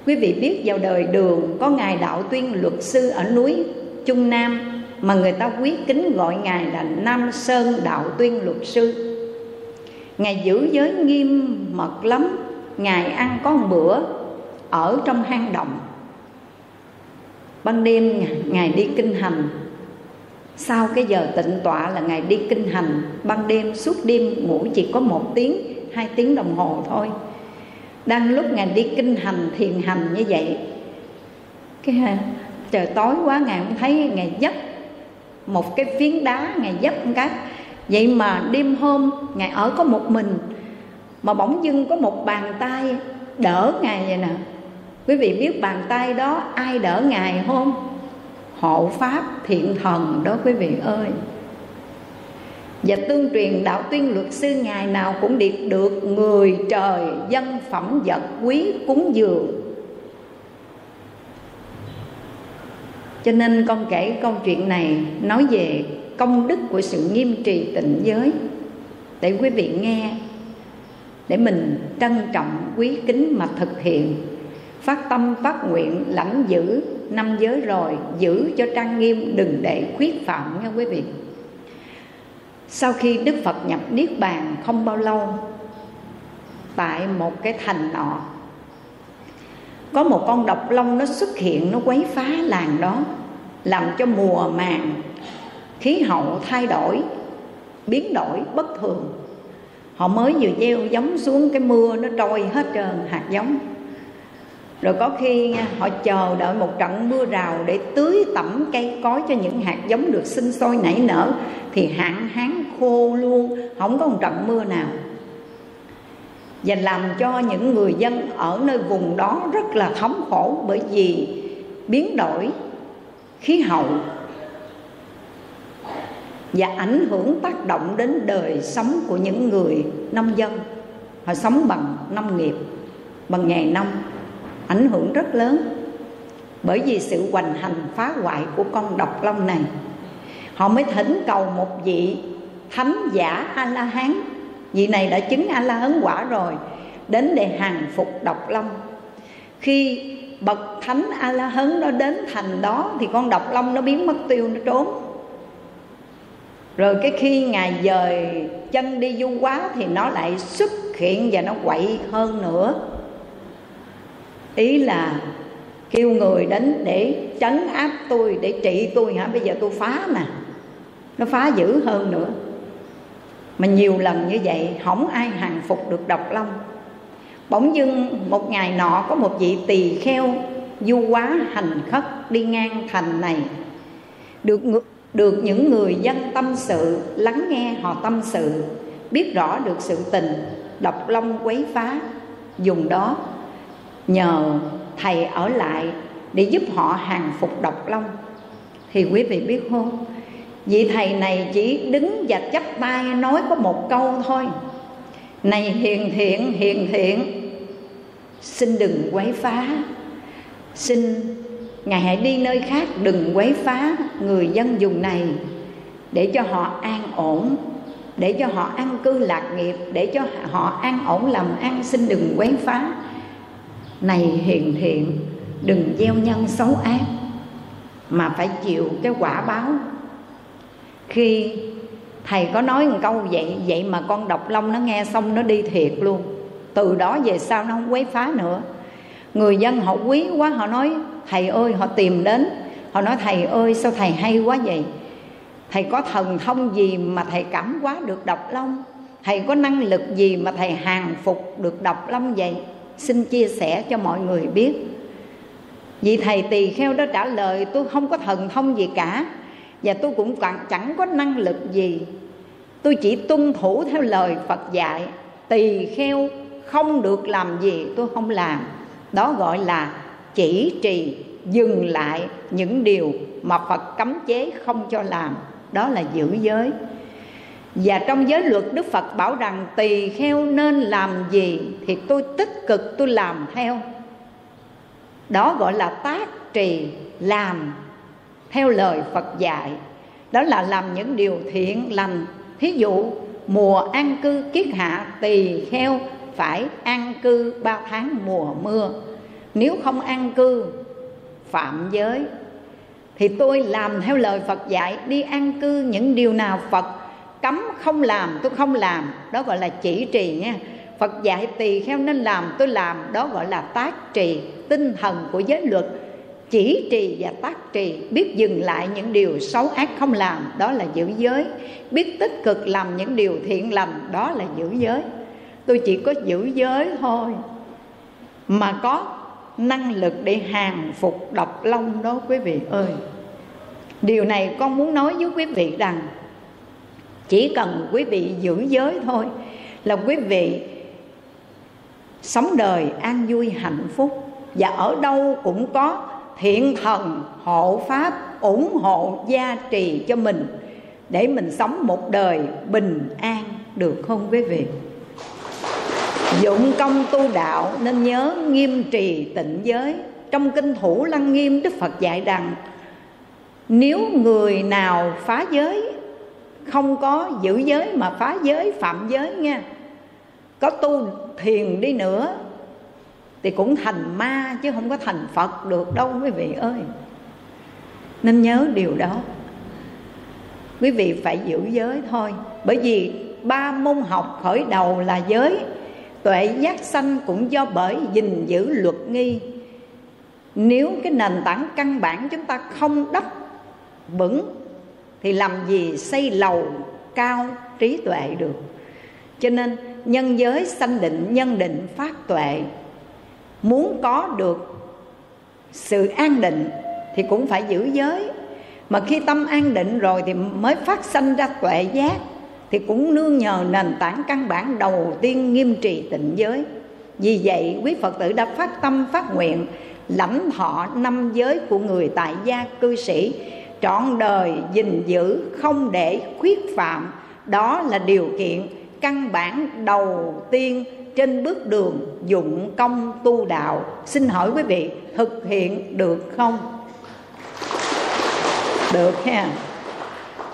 Quý vị biết vào đời đường có ngài đạo tuyên luật sư ở núi trung nam mà người ta quý kính gọi ngài là nam sơn đạo tuyên luật sư. Ngài giữ giới nghiêm mật lắm ngài ăn có một bữa ở trong hang động ban đêm ngài đi kinh hành. Sau cái giờ tịnh tọa là ngài đi kinh hành. Ban đêm suốt đêm ngủ chỉ có một tiếng, hai tiếng đồng hồ thôi. Đang lúc ngài đi kinh hành, thiền hành như vậy, cái à, trời tối quá ngài không thấy ngài dấp một cái phiến đá, ngài dấp cái. Vậy mà đêm hôm ngài ở có một mình, mà bỗng dưng có một bàn tay đỡ ngài vậy nè quý vị biết bàn tay đó ai đỡ ngài không? Hộ pháp thiện thần đó quý vị ơi. Và tương truyền đạo tuyên luật sư ngày nào cũng điệp được người trời, dân phẩm, vật quý, cúng dường. Cho nên con kể câu chuyện này nói về công đức của sự nghiêm trì tịnh giới. Để quý vị nghe, để mình trân trọng quý kính mà thực hiện phát tâm phát nguyện lãnh giữ năm giới rồi, giữ cho trang nghiêm đừng để khuyết phạm nha quý vị. Sau khi đức phật nhập niết bàn không bao lâu, tại một cái thành nọ, có một con độc long nó xuất hiện, nó quấy phá làng đó, làm cho mùa màng, khí hậu thay đổi, biến đổi bất thường. Họ mới vừa gieo giống xuống cái mưa nó trôi hết trơn, hạt giống rồi có khi họ chờ đợi một trận mưa rào để tưới tẩm cây cối cho những hạt giống được sinh sôi nảy nở, thì hạn hán khô luôn, không có một trận mưa nào. Và làm cho những người dân ở nơi vùng đó rất là thống khổ bởi vì biến đổi khí hậu và ảnh hưởng tác động đến đời sống của những người nông dân. Họ sống bằng nông nghiệp, bằng nghề nông ảnh hưởng rất lớn. Bởi vì sự hoành hành phá hoại của con độc long này, họ mới thỉnh cầu một vị thánh giả a la hán vị này đã chứng a la hán quả rồi, đến để hàng phục độc long. Khi bậc thánh a la hán nó đến thành đó, thì con độc long nó biến mất tiêu, nó trốn. Rồi cái khi ngài dời chân đi du quá, thì nó lại xuất hiện và nó quậy hơn nữa ý là kêu người đến để trấn áp tôi, để trị tôi hả? Bây giờ tôi phá nè nó phá dữ hơn nữa. Mà nhiều lần như vậy, không ai hàng phục được độc long. Bỗng dưng một ngày nọ có một vị tỳ kheo du quá hành khất đi ngang thành này. Được được những người dân tâm sự, lắng nghe họ tâm sự, biết rõ được sự tình, độc long quấy phá. Dùng đó nhờ thầy ở lại để giúp họ hàng phục độc long. Thì quý vị biết không? Vị thầy này chỉ đứng và chắp tay nói có một câu thôi. Này hiền thiện hiền thiện, xin đừng quấy phá. Xin ngài hãy đi nơi khác, đừng quấy phá người dân vùng này, để cho họ an ổn, để cho họ an cư lạc nghiệp, để cho họ an ổn làm ăn xin đừng quấy phá này hiền thiện, đừng gieo nhân xấu ác, mà phải chịu cái quả báo. Khi thầy có nói một câu vậy vậy mà con độc long nó nghe xong nó đi thiệt luôn. Từ đó về sau nó không quấy phá nữa. Người dân họ quý quá, họ nói, thầy ơi, họ tìm đến. Họ nói, thầy ơi, sao thầy hay quá vậy? Thầy có thần thông gì mà thầy cảm quá được độc long? Thầy có năng lực gì mà thầy hàng phục được độc long vậy? Xin chia sẻ cho mọi người biết. Vì thầy tỳ kheo đó trả lời, tôi không có thần thông gì cả, và tôi cũng chẳng có năng lực gì. Tôi chỉ tuân thủ theo lời phật dạy, tỳ kheo không được làm gì tôi không làm. Đó gọi là chỉ trì, dừng lại những điều mà phật cấm chế không cho làm. Đó là giữ giới và trong giới luật đức phật bảo rằng tỳ kheo nên làm gì thì tôi tích cực tôi làm theo. Đó gọi là tác trì làm theo lời phật dạy. Đó là làm những điều thiện lành. Thí dụ, mùa an cư kiết hạ, tỳ kheo phải an cư ba tháng mùa mưa. Nếu không an cư, phạm giới. Thì tôi làm theo lời Phật dạy, đi an cư những điều nào Phật cấm không làm, tôi không làm. Đó gọi là chỉ trì nha. Phật dạy tỳ kheo nên làm, tôi làm. Đó gọi là tác trì, tinh thần của giới luật. Chỉ trì và tác trì, biết dừng lại những điều xấu ác không làm, đó là giữ giới. Biết tích cực làm những điều thiện lành, đó là giữ giới. Tôi chỉ có giữ giới thôi, mà có năng lực để hàng phục độc long đó quý vị ơi. Điều này con muốn nói với quý vị rằng chỉ cần quý vị giữ giới thôi là quý vị sống đời an vui, hạnh phúc. Và ở đâu cũng có thiện thần, hộ pháp ủng hộ, gia trì cho mình để mình sống một đời bình an, được không quý vị? Dụng công tu đạo nên nhớ nghiêm trì tịnh giới. Trong kinh thủ lăng nghiêm, đức phật dạy rằng, nếu người nào phá giới không có giữ giới mà phá giới, phạm giới nha. Có tu thiền đi nữa thì cũng thành ma chứ không có thành phật được đâu, quý vị ơi. Nên nhớ điều đó. Quý vị phải giữ giới thôi. Bởi vì ba môn học khởi đầu là giới, tuệ giác sanh cũng do bởi gìn giữ luật nghi. Nếu cái nền tảng căn bản chúng ta không đắp vững thì làm gì xây lầu cao trí tuệ được? Cho nên nhân giới sanh định, nhân định phát tuệ. Muốn có được sự an định thì cũng phải giữ giới. Mà khi tâm an định rồi thì mới phát sanh ra tuệ giác, thì cũng nương nhờ nền tảng căn bản đầu tiên nghiêm trì tịnh giới. Vì vậy, quý phật tử đã phát tâm, phát nguyện, lãnh thọ năm giới của người tại gia cư sĩ trọn đời, gìn giữ, không để khuyết phạm. Đó là điều kiện căn bản đầu tiên trên bước đường dụng công tu đạo. Xin hỏi quý vị, thực hiện được không? Được ha.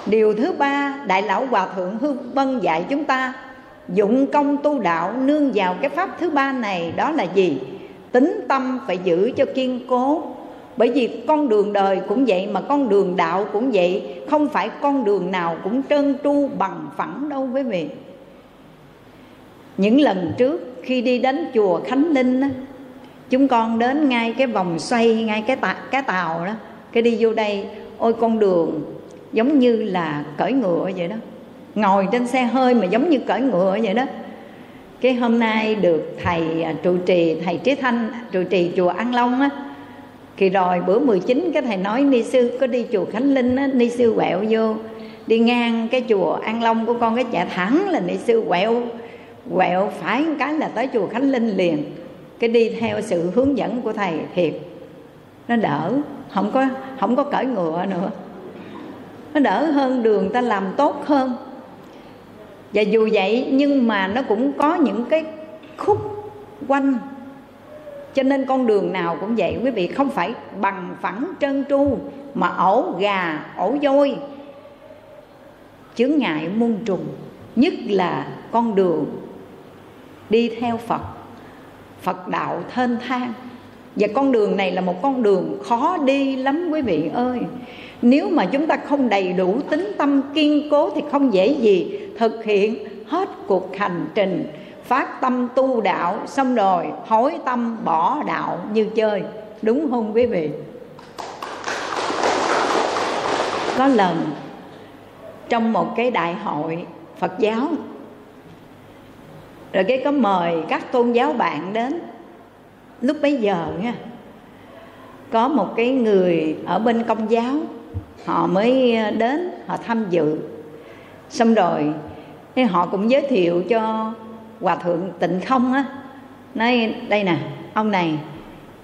Điều thứ ba, đại lão hòa thượng hư vân dạy chúng ta, dụng công tu đạo nương vào cái pháp thứ ba này đó là gì? Tính tâm phải giữ cho kiên cố bởi vì con đường đời cũng vậy mà con đường đạo cũng vậy không phải con đường nào cũng trơn tru bằng phẳng đâu quý vị. Những lần trước khi đi đến chùa khánh linh đó, chúng con đến ngay cái vòng xoay ngay cái tạ, cái tàu đó cái đi vô đây ôi con đường giống như là cởi ngựa vậy đó. Ngồi trên xe hơi mà giống như cởi ngựa vậy đó. Cái hôm nay được thầy à, trụ trì thầy trí thanh trụ trì chùa an long á thì rồi bữa 19 cái thầy nói, ni sư, có đi chùa khánh linh á, ni sư quẹo vô, đi ngang cái chùa an long của con cái chạy thẳng là ni sư quẹo quẹo phải một cái là tới chùa khánh linh liền. Cái đi theo sự hướng dẫn của thầy thiệt. Nó đỡ, không có không có cởi ngựa nữa. Nó đỡ hơn đường ta làm tốt hơn. Và dù vậy, nhưng mà nó cũng có những cái khúc quanh cho nên con đường nào cũng vậy, quý vị không phải bằng phẳng trơn tru mà ổ gà, ổ voi chướng ngại muôn trùng. Nhất là con đường đi theo phật phật đạo thênh thang. Và con đường này là một con đường khó đi lắm, quý vị ơi. Nếu mà chúng ta không đầy đủ tính tâm kiên cố thì không dễ gì thực hiện hết cuộc hành trình phát tâm tu đạo xong rồi, hối tâm bỏ đạo như chơi. Đúng không quý vị? Có lần, trong một cái đại hội phật giáo, rồi cái có mời các tôn giáo bạn đến. Lúc bấy giờ nha, có một cái người ở bên công giáo, họ mới đến, họ tham dự. Xong rồi, thì họ cũng giới thiệu cho hòa thượng tịnh không á, nói đây nè, ông này,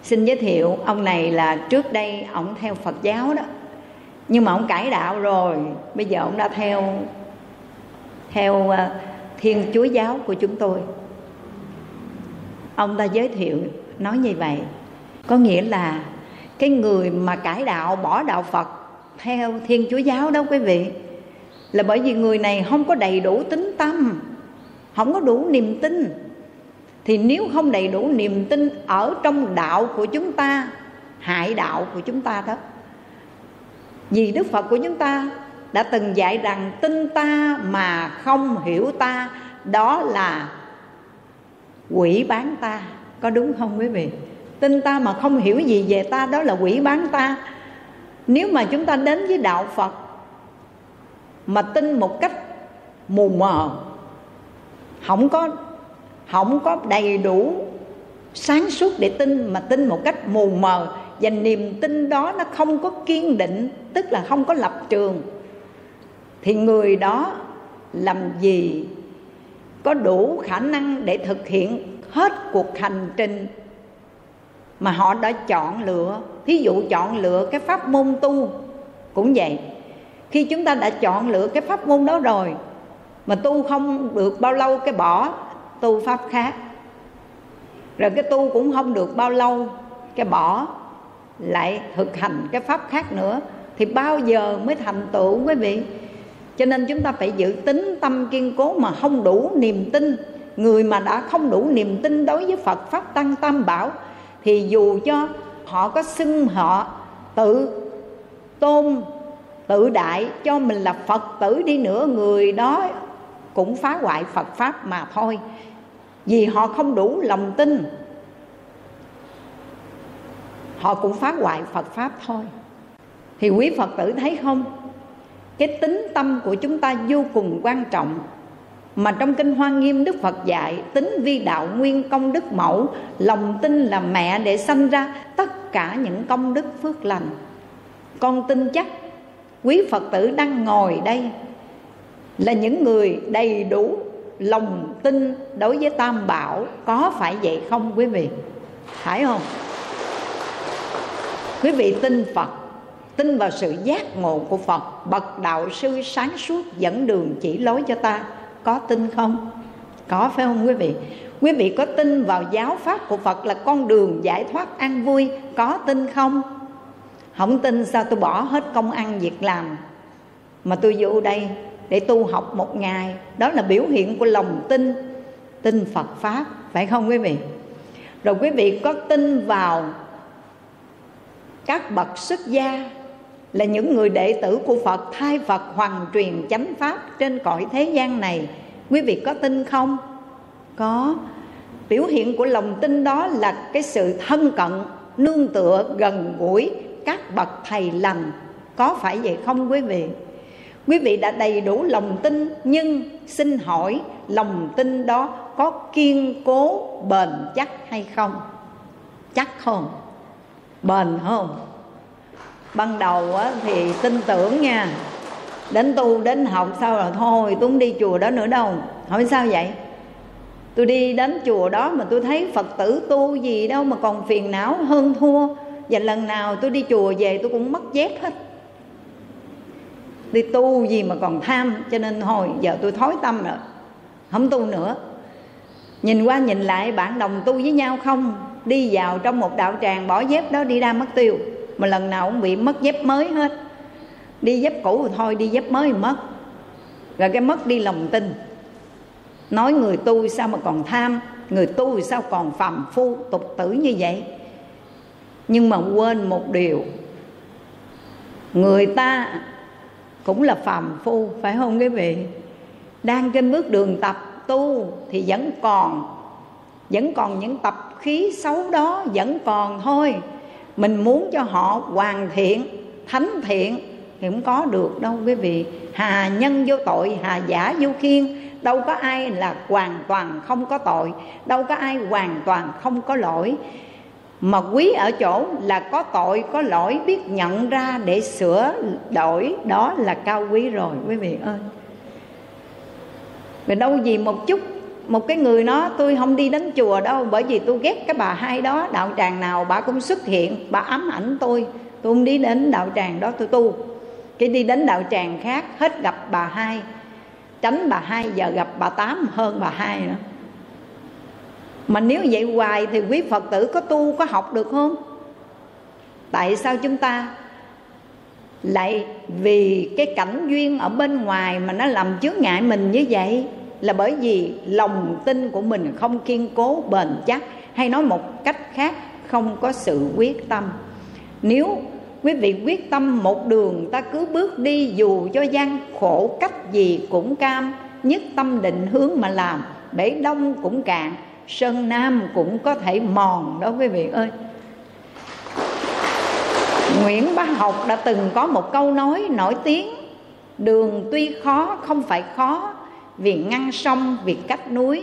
xin giới thiệu, ông này là trước đây ông theo phật giáo đó, nhưng mà ông cải đạo rồi, bây giờ ông đã theo theo ờ, thiên chúa giáo của chúng tôi. Ông ta giới thiệu, nói như vậy, có nghĩa là cái người mà cải đạo, bỏ đạo phật theo thiên chúa giáo đó quý vị, là bởi vì người này không có đầy đủ tính tâm không có đủ niềm tin. Thì nếu không đầy đủ niềm tin ở trong đạo của chúng ta, hại đạo của chúng ta đó, vì đức phật của chúng ta đã từng dạy rằng tin ta mà không hiểu ta, đó là quỷ bán ta. Có đúng không quý vị? Tin ta mà không hiểu gì về ta, đó là quỷ bán ta. Nếu mà chúng ta đến với đạo phật mà tin một cách mù mờ không có không có đầy đủ sáng suốt để tin, mà tin một cách mù mờ. Và niềm tin đó nó không có kiên định, tức là không có lập trường. Thì người đó làm gì có đủ khả năng để thực hiện hết cuộc hành trình mà họ đã chọn lựa? Thí dụ chọn lựa cái pháp môn tu cũng vậy. Khi chúng ta đã chọn lựa cái pháp môn đó rồi mà tu không được bao lâu cái bỏ tu pháp khác. Rồi cái tu cũng không được bao lâu cái bỏ lại thực hành cái pháp khác nữa. Thì bao giờ mới thành tựu quý vị? Cho nên chúng ta phải giữ tính tâm kiên cố mà không đủ niềm tin. Người mà đã không đủ niềm tin đối với phật pháp tăng tam bảo, thì dù cho họ có xưng họ tự tôn tự đại cho mình là phật tử đi nữa, người đó cũng phá hoại phật pháp mà thôi. Vì họ không đủ lòng tin, họ cũng phá hoại phật pháp thôi. Thì quý phật tử thấy không? Cái tính tâm của chúng ta vô cùng quan trọng. Mà trong kinh hoa nghiêm đức phật dạy, tính vi đạo nguyên công đức mẫu, lòng tin là mẹ để sanh ra tất cả những công đức phước lành. Con tin chắc, quý phật tử đang ngồi đây là những người đầy đủ lòng tin đối với tam bảo. Có phải vậy không quý vị? Phải không? Quý vị tin phật, tin vào sự giác ngộ của phật, bậc đạo sư sáng suốt dẫn đường chỉ lối cho ta, có tin không? Có, phải không quý vị? Quý vị có tin vào giáo pháp của phật là con đường giải thoát an vui, có tin không? Không tin sao tôi bỏ hết công ăn việc làm mà tôi vô đây? Để tu học một ngày. Đó là biểu hiện của lòng tin tin phật pháp, phải không quý vị? Rồi quý vị có tin vào các bậc xuất gia là những người đệ tử của Phật, thay Phật hoàn truyền chánh pháp trên cõi thế gian này. Quý vị có tin không? Có. Biểu hiện của lòng tin đó là cái sự thân cận, nương tựa gần gũi các bậc thầy lành. Có phải vậy không quý vị? Quý vị đã đầy đủ lòng tin nhưng xin hỏi lòng tin đó có kiên cố bền chắc hay không? Chắc không. Bền không? Ban đầu á, thì tin tưởng nha. Đến tu đến học sau là thôi tôi không đi chùa đó nữa đâu. Hỏi sao vậy? Tôi đi đến chùa đó mà tôi thấy phật tử tu gì đâu mà còn phiền não hơn thua. Và lần nào tôi đi chùa về tôi cũng mất dép hết đi tu gì mà còn tham, cho nên thôi giờ tôi thối tâm rồi. Không tu nữa. Nhìn qua nhìn lại, bạn đồng tu với nhau không? Đi vào trong một đạo tràng bỏ dép đó đi ra mất tiêu. Mà lần nào cũng bị mất dép mới hết. Đi dép cũ thì thôi, đi dép mới thì mất. Rồi cái mất đi lòng tin. Nói người tu sao mà còn tham? Người tu sao còn phàm phu, tục tử như vậy? Nhưng mà quên một điều. Người ta cũng là phàm phu, phải không quý vị? Đang trên bước đường tập tu thì vẫn còn vẫn còn những tập khí xấu đó vẫn còn thôi. Mình muốn cho họ hoàn thiện, thánh thiện thì không có được đâu quý vị. Hà nhân vô tội, hà giả vô khiên. Đâu có ai là hoàn toàn không có tội, đâu có ai hoàn toàn không có lỗi mà quý ở chỗ là có tội, có lỗi, biết nhận ra để sửa đổi, đó là cao quý rồi, quý vị ơi. Vì đâu gì một chút, một cái người nó, tôi không đi đến chùa đâu, bởi vì tôi ghét cái bà hai đó, đạo tràng nào bà cũng xuất hiện, bà ám ảnh tôi tôi không đi đến đạo tràng đó tôi tu. Cái đi đến đạo tràng khác, hết gặp bà hai, tránh bà hai, giờ gặp bà tám hơn bà hai nữa mà nếu vậy hoài thì quý phật tử có tu, có học được không? Tại sao chúng ta lại vì cái cảnh duyên ở bên ngoài mà nó làm chướng ngại mình như vậy? Là bởi vì lòng tin của mình không kiên cố, bền chắc, hay nói một cách khác, không có sự quyết tâm. Nếu quý vị quyết tâm một đường, ta cứ bước đi dù cho gian khổ, cách gì cũng cam, nhất tâm định hướng mà làm, bể đông cũng cạn sơn nam cũng có thể mòn đó quý vị ơi. Nguyễn Bá Học đã từng có một câu nói nổi tiếng Đường tuy khó không phải khó Vì ngăn sông, vì cách núi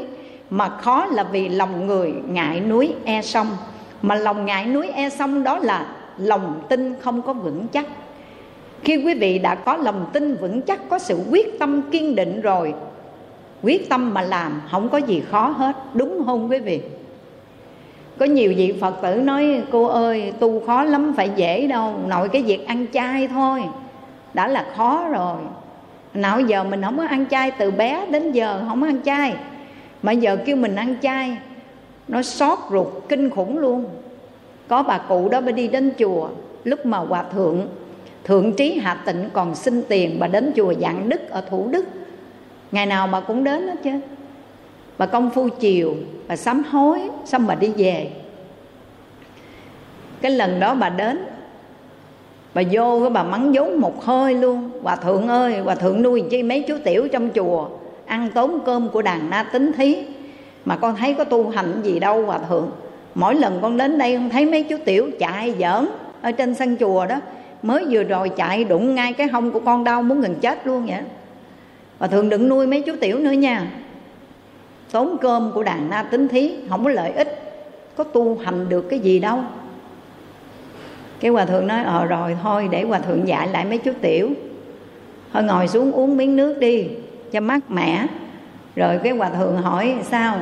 Mà khó là vì lòng người ngại núi e sông. Mà lòng ngại núi e sông đó là lòng tin không có vững chắc. Khi quý vị đã có lòng tin vững chắc Có sự quyết tâm kiên định rồi Quyết tâm mà làm, không có gì khó hết. Đúng không quý vị? Có nhiều vị phật tử nói, cô ơi, tu khó lắm, phải dễ đâu. Nội cái việc ăn chay thôi. Đã là khó rồi. Nào giờ mình không có ăn chay từ bé đến giờ không ăn chay. Mà giờ kêu mình ăn chay, nó xót ruột, kinh khủng luôn. Có bà cụ đó bà đi đến chùa, lúc mà hòa thượng thượng trí hạ tịnh còn xin tiền bà đến chùa dạng đức ở thủ đức ngày nào bà cũng đến hết chứ. Bà công phu chiều, bà sám hối, xong bà đi về. Cái lần đó bà đến, bà vô cái bà mắng vốn một hơi luôn. Hòa thượng ơi hòa thượng nuôi chi mấy chú tiểu trong chùa, ăn tốn cơm của đàn na tính thí. Mà con thấy có tu hành gì đâu hòa thượng. Mỗi lần con đến đây con thấy mấy chú tiểu chạy giỡn ở trên sân chùa đó. Mới vừa rồi chạy đụng ngay cái hông của con đau muốn gần chết luôn vậy và thường đừng nuôi mấy chú tiểu nữa nha. Tốn cơm của đàn na tính thí, không có lợi ích, có tu hành được cái gì đâu. Cái hòa thượng nói ờ rồi thôi, để hòa thượng dạy lại mấy chú tiểu. Thôi ngồi xuống uống miếng nước đi, cho mát mẻ. Rồi cái hòa thượng hỏi, sao?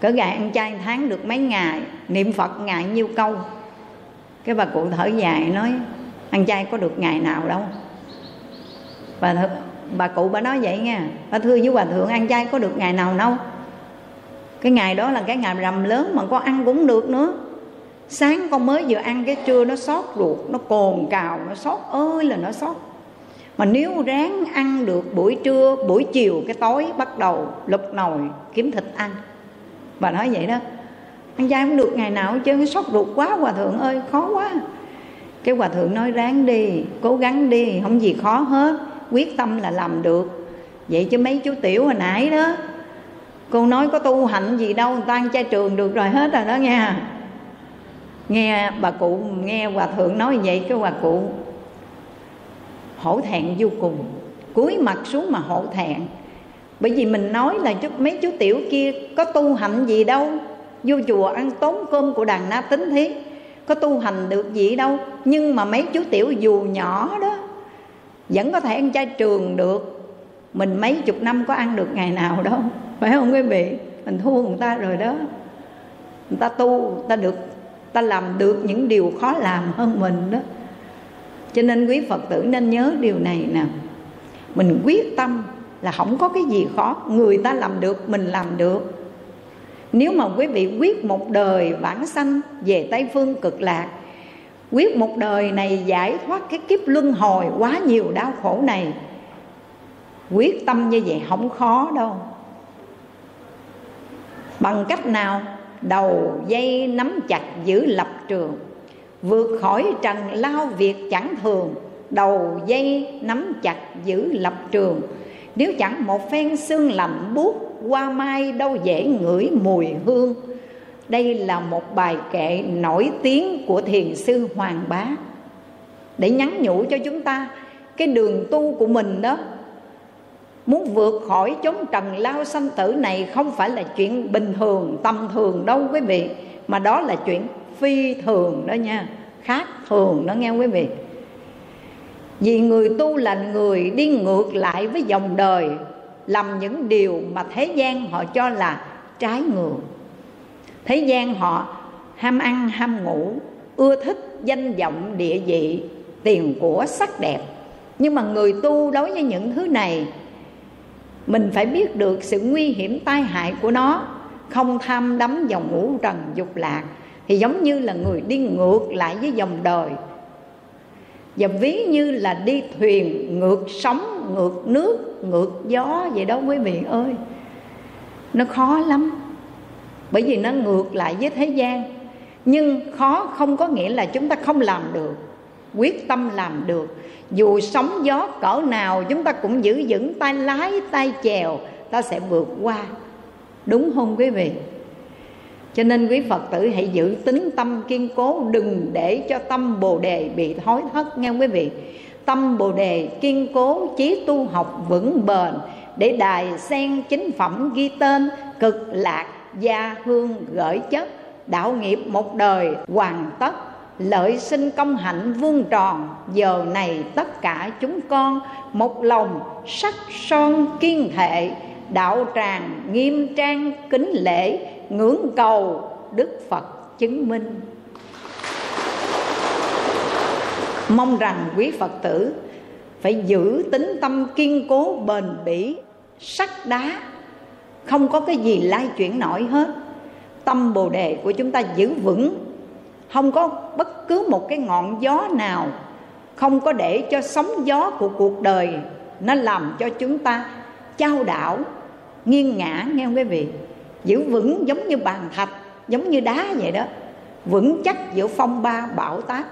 Cỡ gà ăn chay tháng được mấy ngày? Niệm phật ngày nhiêu câu? Cái bà cụ thở dài nói, ăn chay có được ngày nào đâu. Bà th- bà cụ bà nói vậy nha. Bà thưa với hòa thượng, ăn chay có được ngày nào đâu. Cái ngày đó là cái ngày rằm lớn mà con ăn cũng được nữa. Sáng con mới vừa ăn cái trưa nó xót ruột, nó cồn cào, nó xót ơi là nó xót. Mà nếu ráng ăn được buổi trưa, buổi chiều cái tối bắt đầu lục nồi kiếm thịt ăn. Bà nói vậy đó. Ăn chay không được ngày nào chứ nó xót ruột quá, hòa thượng ơi, khó quá. Cái hòa thượng nói ráng đi, cố gắng đi, không gì khó hết quyết tâm là làm được. Vậy chứ mấy chú tiểu hồi nãy đó, cô nói có tu hạnh gì đâu, người ta ăn chay trường được rồi hết rồi đó nha. Nghe bà cụ, nghe hòa thượng nói vậy, cái hòa cụ hổ thẹn vô cùng, cúi mặt xuống mà hổ thẹn. Bởi vì mình nói là chút mấy chú tiểu kia có tu hạnh gì đâu, vô chùa ăn tốn cơm của đàn na tính thí có tu hành được gì đâu. Nhưng mà mấy chú tiểu dù nhỏ đó vẫn có thể ăn chay trường được. Mình mấy chục năm có ăn được ngày nào đâu. Phải không quý vị? Mình thua người ta rồi đó. Người ta tu, người ta được ta làm được những điều khó làm hơn mình đó. Cho nên quý phật tử nên nhớ điều này nè. Mình quyết tâm là không có cái gì khó. Người ta làm được, mình làm được. Nếu mà quý vị quyết một đời vãng sanh về tây phương cực lạc quyết một đời này giải thoát cái kiếp luân hồi quá nhiều đau khổ này. Quyết tâm như vậy không khó đâu. Bằng cách nào? Đầu dây nắm chặt giữ lập trường. Vượt khỏi trần lao việc chẳng thường. Đầu dây nắm chặt giữ lập trường. Nếu chẳng một phen xương lạnh buốt, qua mai đâu dễ ngửi mùi hương đây là một bài kệ nổi tiếng của thiền sư hoàng bá. Để nhắn nhủ cho chúng ta, cái đường tu của mình đó, muốn vượt khỏi chốn trần lao sanh tử này không phải là chuyện bình thường, tầm thường đâu quý vị, mà đó là chuyện phi thường đó nha, khác thường đó nghe quý vị. Vì người tu là người đi ngược lại với dòng đời, làm những điều mà thế gian họ cho là trái ngược thế gian họ ham ăn, ham ngủ, ưa thích danh vọng, địa vị, tiền của sắc đẹp. Nhưng mà người tu đối với những thứ này, mình phải biết được sự nguy hiểm tai hại của nó. Không tham đắm dòng ngũ trần dục lạc, thì giống như là người đi ngược lại với dòng đời. Và ví như là đi thuyền ngược sóng, ngược nước, ngược gió vậy đó, quý vị ơi. Nó khó lắm bởi vì nó ngược lại với thế gian. Nhưng khó không có nghĩa là chúng ta không làm được. Quyết tâm làm được. Dù sóng gió cỡ nào, chúng ta cũng giữ vững tay lái tay chèo, ta sẽ vượt qua. Đúng không quý vị? Cho nên quý phật tử hãy giữ tính tâm kiên cố, đừng để cho tâm bồ đề bị thối thất nghe quý vị. Tâm bồ đề kiên cố, chí tu học vững bền. Để đài sen chính phẩm ghi tên cực lạc gia hương gửi chất, đạo nghiệp một đời, hoàn tất, lợi sinh công hạnh vuông tròn. Giờ này tất cả chúng con một lòng sắc son kiên thệ đạo tràng nghiêm trang kính lễ, ngưỡng cầu đức phật chứng minh. Mong rằng quý phật tử phải giữ tính tâm kiên cố bền bỉ, sắt đá không có cái gì lai chuyển nổi hết. Tâm bồ đề của chúng ta giữ vững. Không có bất cứ một cái ngọn gió nào. Không có để cho sóng gió của cuộc đời nó làm cho chúng ta trao đảo, nghiêng ngã, nghe không quý vị? Giữ vững giống như bàn thạch, giống như đá vậy đó. Vững chắc giữa phong ba, bão táp.